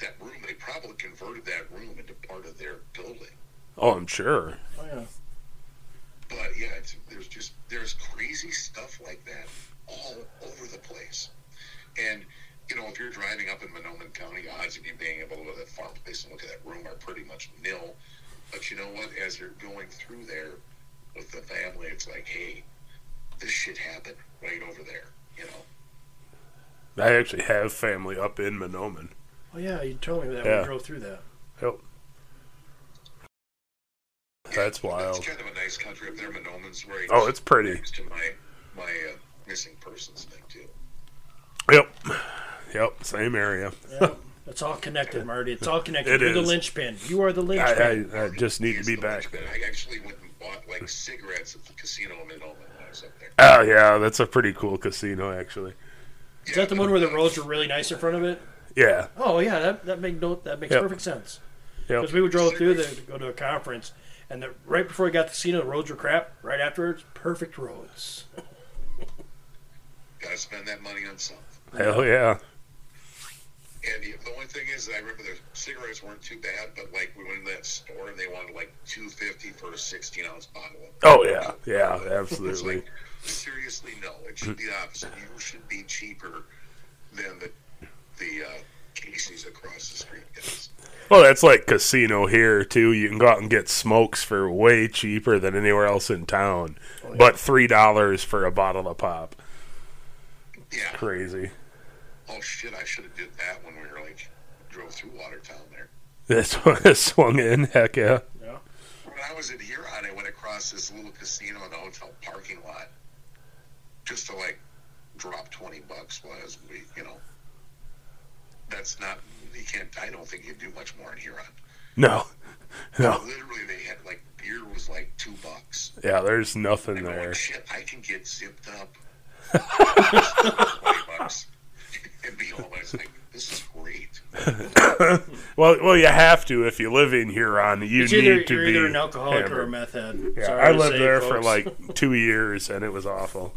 that room they probably converted that room into part of their building. Oh, I'm sure. Oh yeah. But yeah, it's, there's just there's crazy stuff like that all over the place. And you know, if you're driving up in Mahnomen County, odds of you being able to go to that farm place and look at that room are pretty much nil. But you know what? As you're going through there with the family, it's like, hey, this shit happened right over there. You know. I actually have family up in Mahnomen. Oh yeah, you told me that Yeah. we drove through that. Yep. That's wild. It's kind of a nice country up there, Mahnomen's right. Oh, it's pretty. next to my my uh, missing persons thing too. Yep. Yep. Same area. Yeah. It's all connected, Marty. It's all connected. It You're the linchpin. You are the linchpin. I, I just need to be back linchpin. I actually went and bought like cigarettes at the casino in Mahnomen when I was up there. Oh yeah, that's a pretty cool casino actually. Is that the one where the roads were really nice in front of it? Yeah. Oh yeah, that that make no that makes Yep. perfect sense. Yep. Because we would drove through there to go to a conference, and the, right before we got to the casino, the roads were crap. Right afterwards, perfect roads. Gotta spend that money on something. Hell yeah. And the, the only thing is, I remember the cigarettes weren't too bad, but like we went in that store and they wanted like two fifty for a sixteen ounce bottle. Oh yeah. Yeah. It's Absolutely. like seriously, no. It should be the opposite. You should be cheaper than the the uh, Casey's across the street guys. Well, that's like casino here too. You can go out and get smokes for way cheaper than anywhere else in town, but three dollars for a bottle of pop. Yeah. Crazy. Oh shit! I should have did that when we were like drove through Watertown there. This one swung in. Heck yeah. Yeah. When I was in Huron, I went across this little casino in the hotel parking lot just to like drop twenty bucks. While I was we, you know, that's not you can't. I don't think you do much more in Huron. No. No. Literally, they had like beer was like two bucks. Yeah. There's nothing I go, there. like, shit, I can get zipped up. twenty bucks and be home. I was like, this is great. Well, well, you have to if you live in Huron. You It's need either, to you're be either an alcoholic or a meth head. Yeah, Sorry I lived say, there for like two years, and it was awful.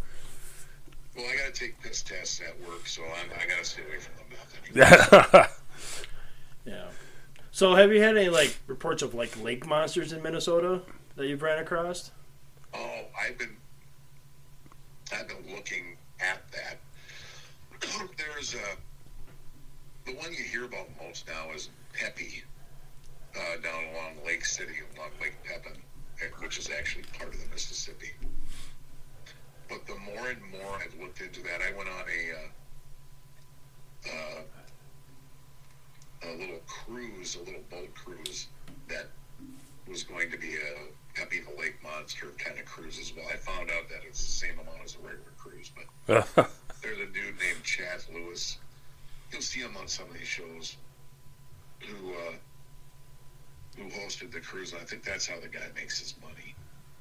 Well, I got to take piss tests at work, so I'm, I got to stay away from the meth. Anyway. Yeah. Yeah. So, have you had any like reports of like lake monsters in Minnesota that you've ran across? Oh, I've been I've been looking at that. There's a the one you hear about most now is Pepie uh, down along Lake City, along Lake Pepin, eh, which is actually part of the Mississippi. But the more and more I've looked into that, I went on a uh, uh, a little cruise, a little boat cruise that was going to be a Pepie the Lake Monster kind of cruise as well. I found out that it's the same amount as a regular cruise, but there's a dude named Chad Lewis. You'll see him on some of these shows who uh, who hosted the cruise, and I think that's how the guy makes his money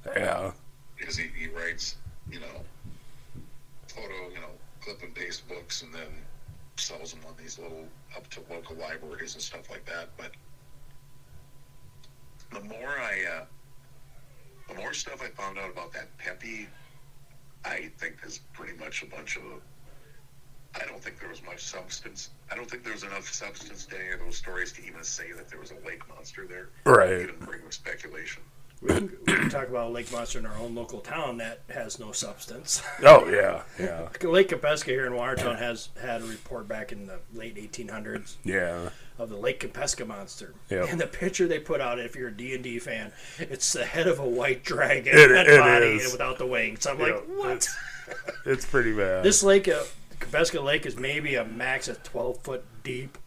yeah. because he, he writes, you know, photo, you know, clip and paste books, and then sells them on these little up to local libraries and stuff like that. But the more I, uh, the more stuff I found out about that Pepie, I think is pretty much a bunch of. I don't think there was much substance. I don't think there was enough substance to any of those stories to even say that there was a lake monster there. Right. Even bring speculation. We can, we can talk about a lake monster in our own local town that has no substance. Oh yeah. Yeah. Lake Kampeska here in Watertown has had a report back in the late 1800s Yeah. of the Lake Kampeska monster. Yep. And the picture they put out, if you're a D&D fan, it's the head of a white dragon, It- it body is. without the wings. I'm Yeah, like, what? It's pretty bad. This lake, uh, Kampeska Lake, is maybe a max of 12 foot deep.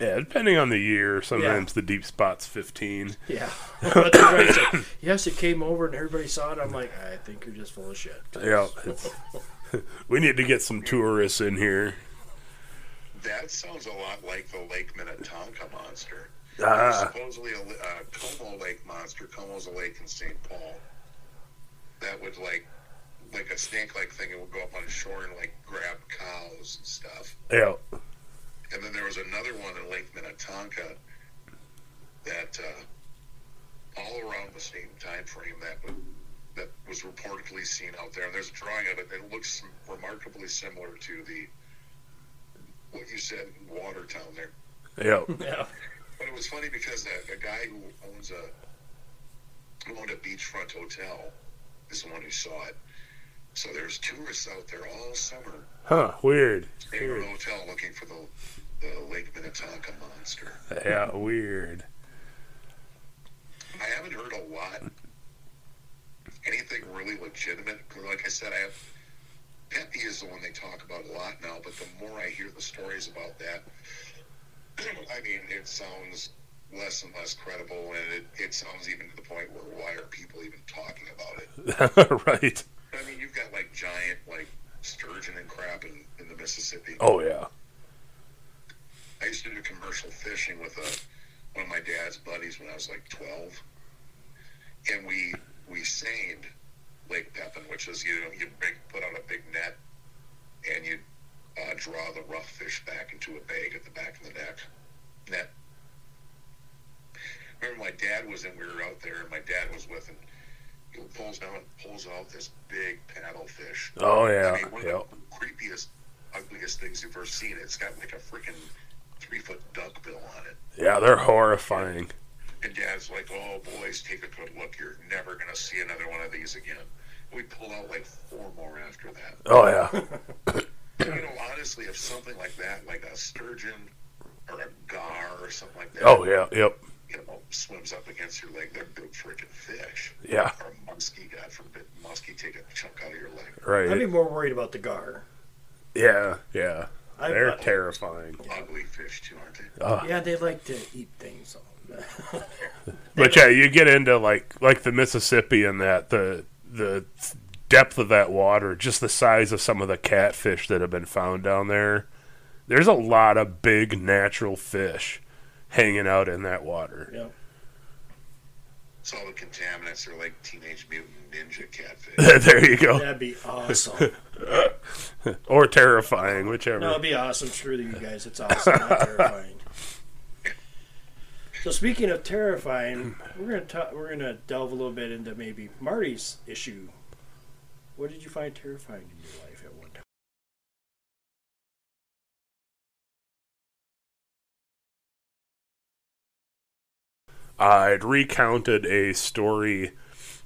Yeah, depending on the year, sometimes the deep spot's fifteen. Yeah. but everybody said, yes, it came over and everybody saw it. I'm like, I think you're just full of shit. Yeah. We need to get some tourists in here. That sounds a lot like the Lake Minnetonka monster. Ah. Supposedly a uh, Como Lake monster. Como's a lake in St. Paul. That would like, like a snake-like thing. It would go up on shore and like grab cows and stuff. Yeah. And then there was another one in Lake Minnetonka that uh, all around the same time frame that would, that was reportedly seen out there. And there's a drawing of it. It looks remarkably similar to the what you said in Watertown there. Yeah. Yeah. But it was funny because a, a guy who owns a who owned a beachfront hotel is the one who saw it. So there's tourists out there all summer Huh. Weird. in Weird. a hotel looking for the the Lake Minnetonka monster. Yeah. Weird. I haven't heard a lot anything really legitimate. Like I said, I have Pepie is the one they talk about a lot now. But the more I hear the stories about that, I mean, it sounds less and less credible, and it, it sounds even to the point where why are people even talking about it? right. I mean, you've got like giant like sturgeon and crab in, in the Mississippi. Oh yeah. I used to do commercial fishing with a, one of my dad's buddies when I was like 12. And we we seined Lake Pepin, which is, you know, you bring, put on a big net and you uh, draw the rough fish back into a bag at the back of the neck, net. Remember, my dad was in, we were out there, and my dad was with him. He pulls down, pulls out this big paddlefish. Oh yeah. I mean, one Yep. of the creepiest, ugliest things you've ever seen. It's got like a freaking three foot duck bill on it. Yeah. They're horrifying. And Dad's like, "Oh, boys, take a good look. You're never gonna see another one of these again." We pulled out like four more after that. Oh yeah. you know, honestly, if something like that, like a sturgeon or a gar or something like that, Oh yeah. Yep. You know, swims up against your leg, they're big freaking fish. Yeah. Or a muskie, God forbid, muskie take a chunk out of your leg. Right. I'd be more worried about the gar. Yeah. Yeah. I, They're uh, terrifying. Ugly fish too, aren't they? Oh. yeah, they like to eat things. But yeah, you get into like like the Mississippi and that the the depth of that water, just the size of some of the catfish that have been found down there. There's a lot of big natural fish hanging out in that water. yeah. So all the contaminants are like teenage mutant ninja catfish. there you go. That'd be awesome. Or terrifying, whichever. No, it'd be awesome. Screw you guys. It's awesome, not terrifying. So speaking of terrifying, we're gonna talk, we're gonna delve a little bit into maybe Marty's issue. What did you find terrifying in your life I'd recounted a story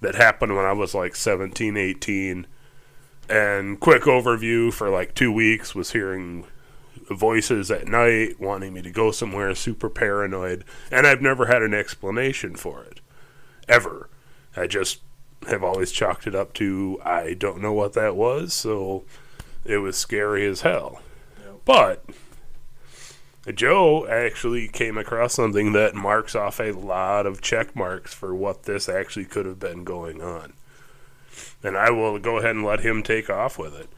that happened when I was like 17, 18. And quick overview for like two weeks was hearing voices at night wanting me to go somewhere super paranoid. And I've never had an explanation for it. Ever. I just have always chalked it up to I don't know what that was, so it was scary as hell. Yep. But Joe actually came across something that marks off a lot of check marks for what this actually could have been going on. And I will go ahead and let him take off with it.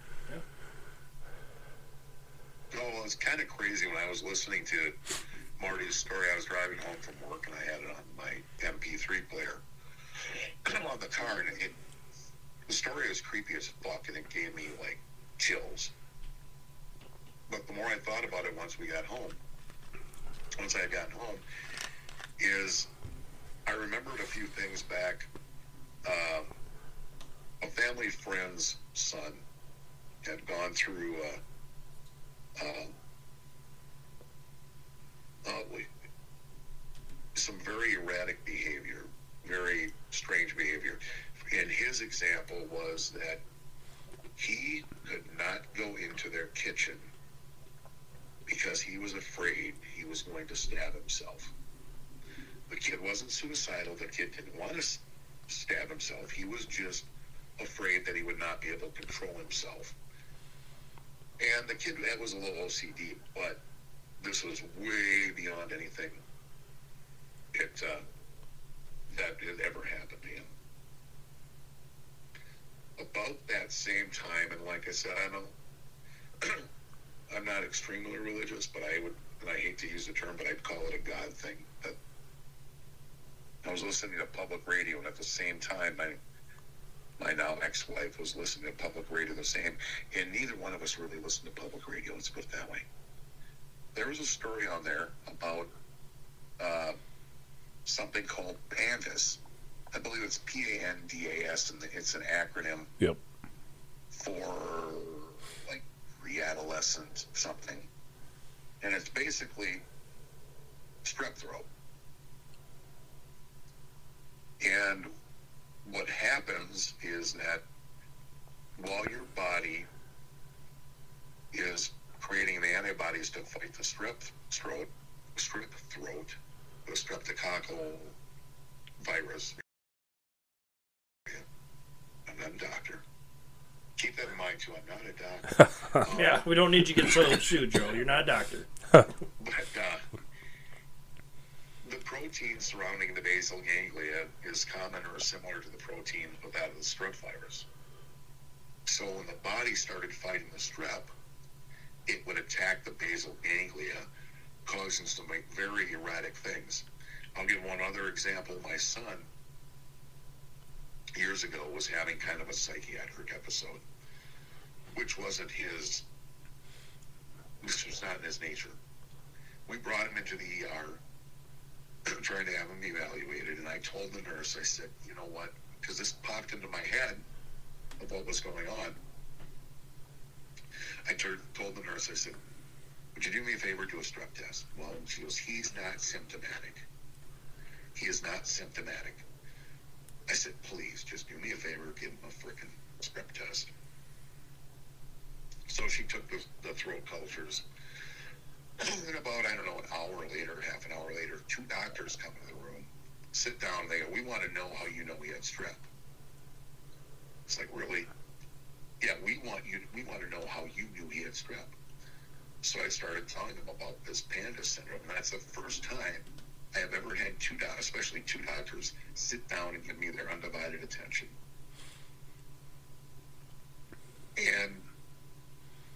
Oh, well, kind of crazy when I was listening to Marty's story. I was driving home from work and I had it on my MP3 player on the car, and it, the story was creepy as fuck, and it gave me like chills. But the more I thought about it once we got home, once I had gotten home, is I remembered a few things back. Um, a family friend's son had gone through. Uh, um, uh, some very erratic behavior, very strange behavior. And his example was that he could not go into their kitchen because he was afraid he was going to stab himself. The kid wasn't suicidal. The kid didn't want to stab himself. He was just afraid that he would not be able to control himself. And the kid that was a little OCD, but this was way beyond anything it, uh, that had ever happened to him. About that same time, and like I said, I don't, I'm not extremely religious, but I would, and I hate to use the term, but I'd call it a God thing. That I was listening to public radio, and at the same time, my my now ex-wife was listening to public radio the same, and neither one of us really listened to public radio. Let's put it that way. There was a story on there about uh, something called PANDAS. I believe it's P A N D A S, and it's an acronym Yep. for like pre-adolescent something. and it's basically strep throat. And what happens is that while your body is creating the antibodies to fight the strep throat, strep throat, the streptococcal virus. I'm not a doctor. Keep that in mind too. I'm not a doctor. Um, Yeah, we don't need you to get so sued, Joe. You're not a doctor. But uh, the protein surrounding the basal ganglia is common or similar to the protein of that of the strep virus. So when the body started fighting the strep, it would attack the basal ganglia, causing some like, very erratic things. I'll give one other example. My son, years ago, was having kind of a psychiatric episode, which wasn't his, this was not in his nature we brought him into the ER, trying to have him evaluated, and I told the nurse, I said, you know what, because this popped into my head of what was going on. I turned, told the nurse, I said, would you do me a favor, do a strep test? Well, she goes, he's not symptomatic. He is not symptomatic. I said, please, just do me a favor, give him a frickin' strep test. So she took the, the throat cultures. And about, I don't know, an hour later, half an hour later, two doctors come into the room, sit down, they go, We want to know how you know we had strep. It's like, really? Yeah, we want you we want to know how you knew he had strep. So I started telling them about this panda syndrome, and that's the first time I have ever had two doctors, especially two doctors, sit down and give me their undivided attention. And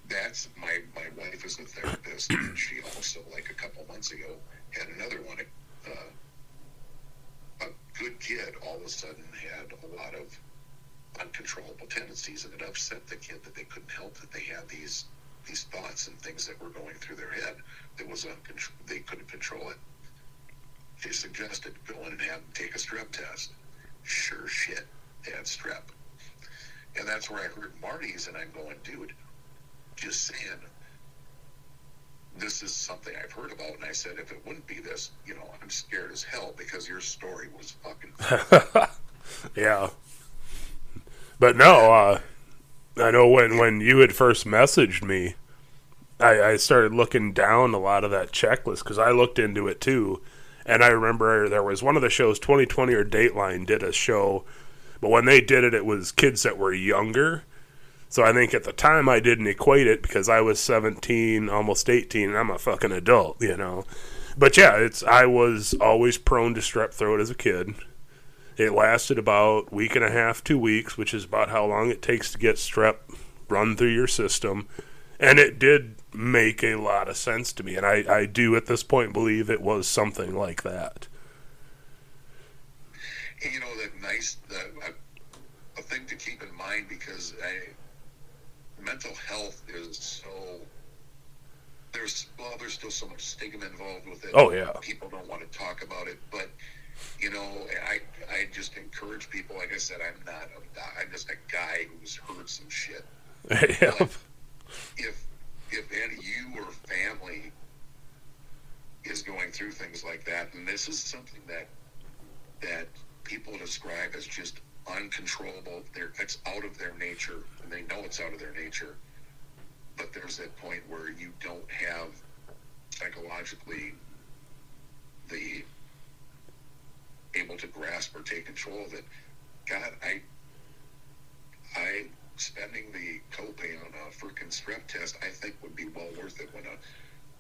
that's my my wife is a therapist, and she also, like a couple months ago, had another one. Uh, a good kid all of a sudden had a lot of uncontrollable tendencies, and it upset the kid that they couldn't help that they had these these thoughts and things that were going through their head that was uncontro- they couldn't control it. She suggested go in and have take a strep test. Sure shit, they had strep. And that's where I heard Marty's, and I'm going, dude, just saying, this is something I've heard about. And I said, if it wouldn't be this, you know, I'm scared as hell because your story was fucking. yeah. But no, uh, I know when, when you had first messaged me, I, I started looking down a lot of that checklist because I looked into it too. And I remember there was one of the shows, 2020 or Dateline, did a show, but when they did it, it was kids that were younger. So I think at the time I didn't equate it because I was 17, almost 18, and I'm a fucking adult, you know. But yeah, it's I was always prone to strep throat as a kid. It lasted about week and a half, two weeks, which is about how long it takes to get strep run through your system. And it did make a lot of sense to me. And I, I do at this point believe it was something like that. you know, that nice, that, a thing to keep in mind because I, mental health is so. There's well, there's still so much stigma involved with it. Oh, yeah. people don't want to talk about it, but you know, I I just encourage people. Like I said, I'm not. A, I'm just a guy who's heard some shit. yep. if if any you or family is going through things like that, and this is something that that people describe as just uncontrollable. They're, it's out of their nature, and they know it's out of their nature. But there's that point where you don't have psychologically the able to grasp or take control of it. God, I, I spending the copay on a freaking strep test, I think would be well worth it when a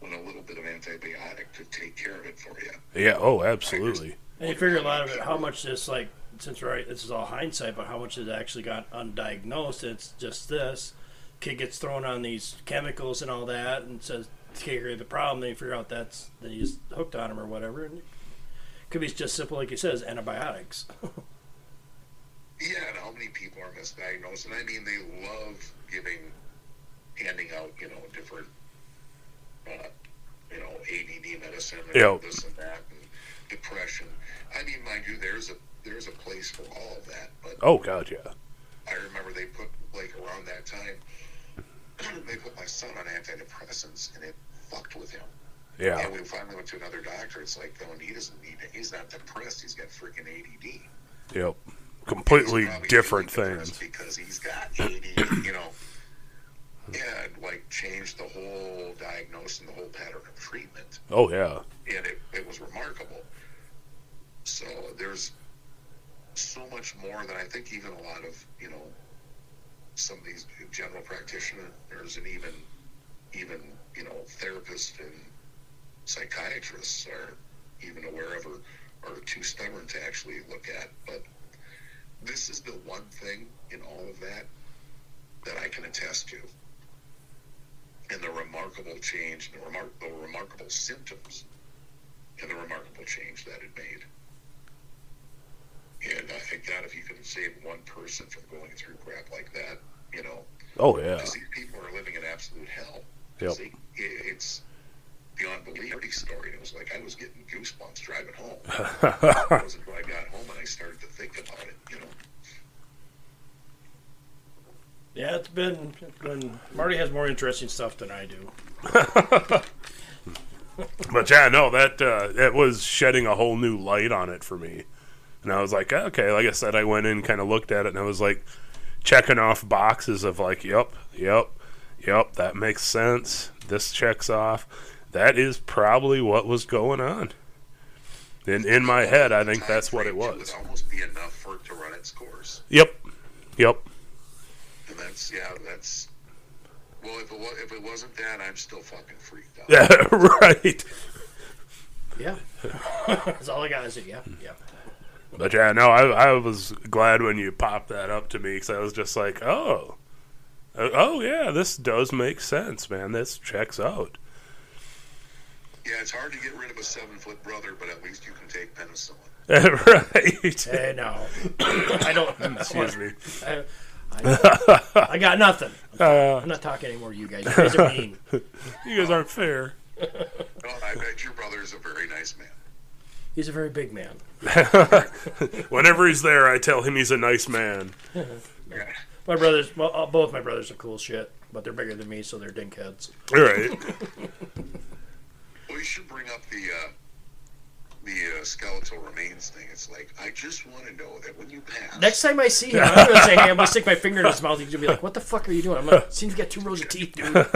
when a little bit of antibiotic could take care of it for you. Yeah, oh, absolutely. And you figure a lot of it, how much this, like, since right, this is all hindsight, but how much it actually got undiagnosed. It's just this. Kid gets thrown on these chemicals and all that and says, take care of the problem. Then you figure out that's, that he's hooked on them or whatever. And it could be just simple, like he says, antibiotics. Yeah, and how many people are misdiagnosed? And I mean, they love giving, handing out, you know, different, uh, you know, ADD medicine and Yeah. this and that, and depression. I mean, mind you, there's a there's a place for all of that. But Oh, God, yeah. I remember they put like around that time, they put my son on antidepressants, and it fucked with him. Yeah. And we finally went to another doctor. It's like, no, he doesn't need it. He's not depressed. He's got freaking ADD. Yep. Completely different things. because he's got ADD. you know, yeah, like changed the whole diagnosis and the whole pattern of treatment, Oh yeah. and it, it was remarkable. So there's so much more than I think even a lot of you know some of these general practitioners and even even you know therapists and psychiatrists are even aware of or, or too stubborn to actually look at. But this is the one thing in all of that that I can attest to. And the remarkable change, the, remar- the remarkable symptoms, and the remarkable change that it made. And I think that if you can save one person from going through crap like that, you know, Oh yeah. because these people are living in absolute hell. Yep. 'Cause They, it, it's beyond belief. Every story, it was like I was getting goosebumps driving home. it wasn't until I got home and I started to think about it. You know, Yeah, it's been, it's been. Marty has more interesting stuff than I do. But yeah, no, that uh, that was shedding a whole new light on it for me, and I was like, oh, okay. Like I said, I went in, kind of looked at it, and I was like, checking off boxes of like, yep, yep, yep, that makes sense. This checks off. That is probably what was going on. In in my head, I think that's what it was. Would almost be enough for it to run its course, Yep, yep. and that's yeah, that's. Well, if it was, if it wasn't that, I'm still fucking freaked out. Yeah, right. Yeah, that's all I gotta say. Yeah, yeah. But yeah, no, I I was glad when you popped that up to me because I was just like, oh, Uh, oh yeah, this does make sense, man. This checks out. Yeah, it's hard to get rid of a seven foot brother, but at least you can take penicillin. right. Hey, no, I don't. Excuse me. I, I, I got nothing. Uh, I'm not talking anymore. You guys, you guys are mean. you guys aren't fair. Oh, I bet your brother is a very nice man. He's a very big man. Whenever he's there, I tell him he's a nice man. My brothers, well, uh, both my brothers are cool shit, but they're bigger than me, so they're dinkheads. All right. Well, you should bring up the uh, the uh, skeletal remains thing. It's like I just want to know that when you pass, Next time I see him, I'm gonna say, "Hey, I'm gonna stick my finger in his mouth." He's gonna be like, "What the fuck are you doing?" I'm like, "Seems you got two rows of teeth, dude."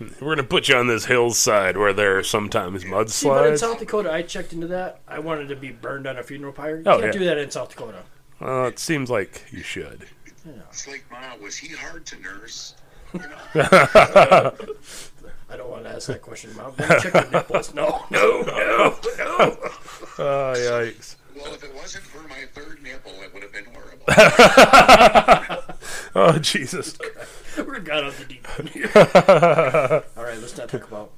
We're gonna put you on this hillside where there are sometimes mudslides. See, but in. South Dakota, I checked into that. I wanted to be burned on a funeral pyre. You Oh, can't yeah. do that in South Dakota. Well, it seems like you should. it's like, Ma, was he hard to nurse? I don't want to ask that question, Mom. Check your nipples. No, no, no, no. Oh yikes! Well, if it wasn't for my third nipple, it would have been horrible. Oh Jesus! We're got off the deep end here. All right, let's not talk about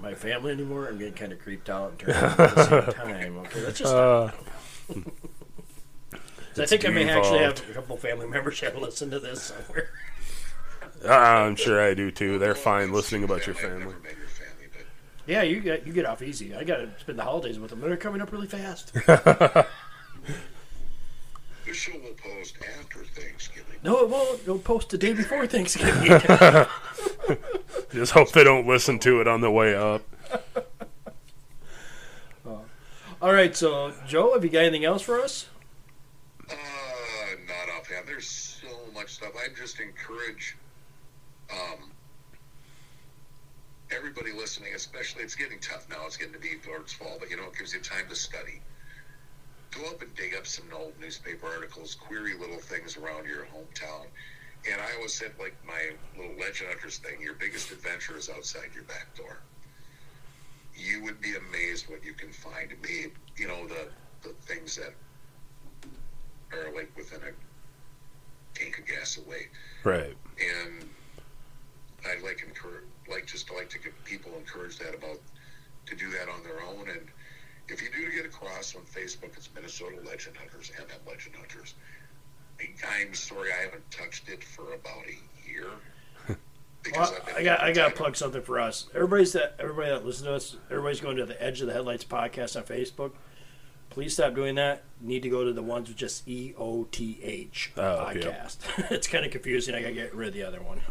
my family anymore. I'm getting kind of creeped out in terms of at the same time. Okay, let's just. Uh, So I think I may actually have a couple family members that listen to this somewhere. I'm sure I do too. They're fine listening about your family. never met your family, but Yeah, you get you get off easy. I got to spend the holidays with them. They're coming up really fast. This show will post after Thanksgiving. No, it won't. It'll post the day before Thanksgiving. Just hope they don't listen to it on the way up. All right, so Joe, have you got anything else for us? Uh, not offhand. There's so much stuff. I just encourage um, everybody listening, especially it's getting tough now. It's getting to be towards fall, but you know, it gives you time to study. Go up and dig up some old newspaper articles, query little things around your hometown. And I always said, like my little legend hunters thing, your biggest adventure is outside your back door. You would be amazed what you can find. Me, you know, the, the things that are like within a tank of gas away. Right. And I like encourage, like just like to give people encourage that about to do that on their own. And if you do get across on Facebook, it's Minnesota Legend Hunters, MM Legend Hunters. I'm sorry, I haven't touched it for about a year. Well, I've been I got I got to plug something for us. Everybody's that everybody that listens to us, everybody's going to the Edge of the Headlights podcast on Facebook. Please stop doing that. You need to go to the ones with just E O T H Oh, yeah. podcast. it's kind of confusing. I got to get rid of the other one.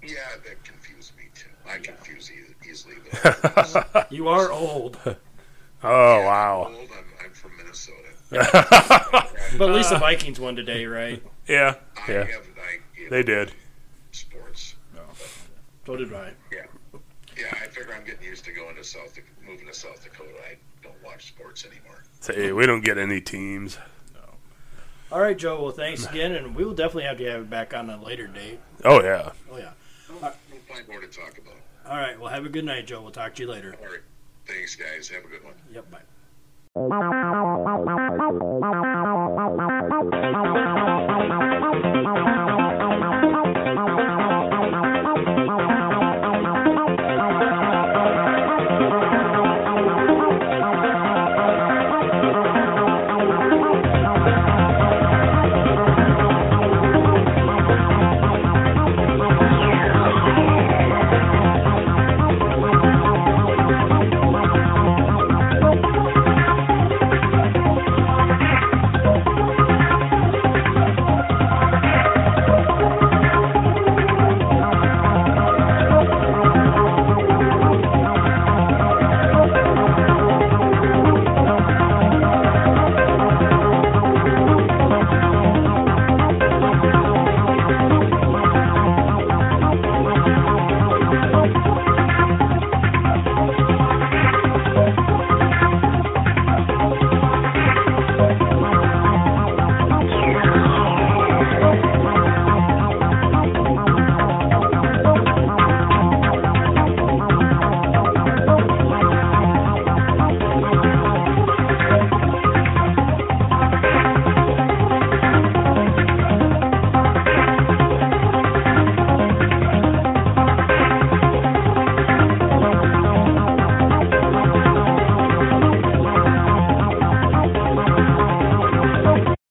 Yeah, that confused me too. I confuse e- easily. You are old, Oh Yeah, wow. I'm old. I'm, I'm from Minnesota. but at least the uh, Vikings won today, right? yeah, I yeah, have I, you they did. sports. Oh. So did I. Yeah, yeah. I figure I'm getting used to going to South, Dak- moving to South Dakota. I don't watch sports anymore. Say we don't get any teams. No. All right, Joe. Well, thanks again, and we will definitely have to have it back on a later date. Oh yeah. Oh yeah. We'll find more to talk about. All right. Well, have a good night, Joe. We'll talk to you later. All right. Thanks, guys. Have a good one. Yep. Bye. Thank you.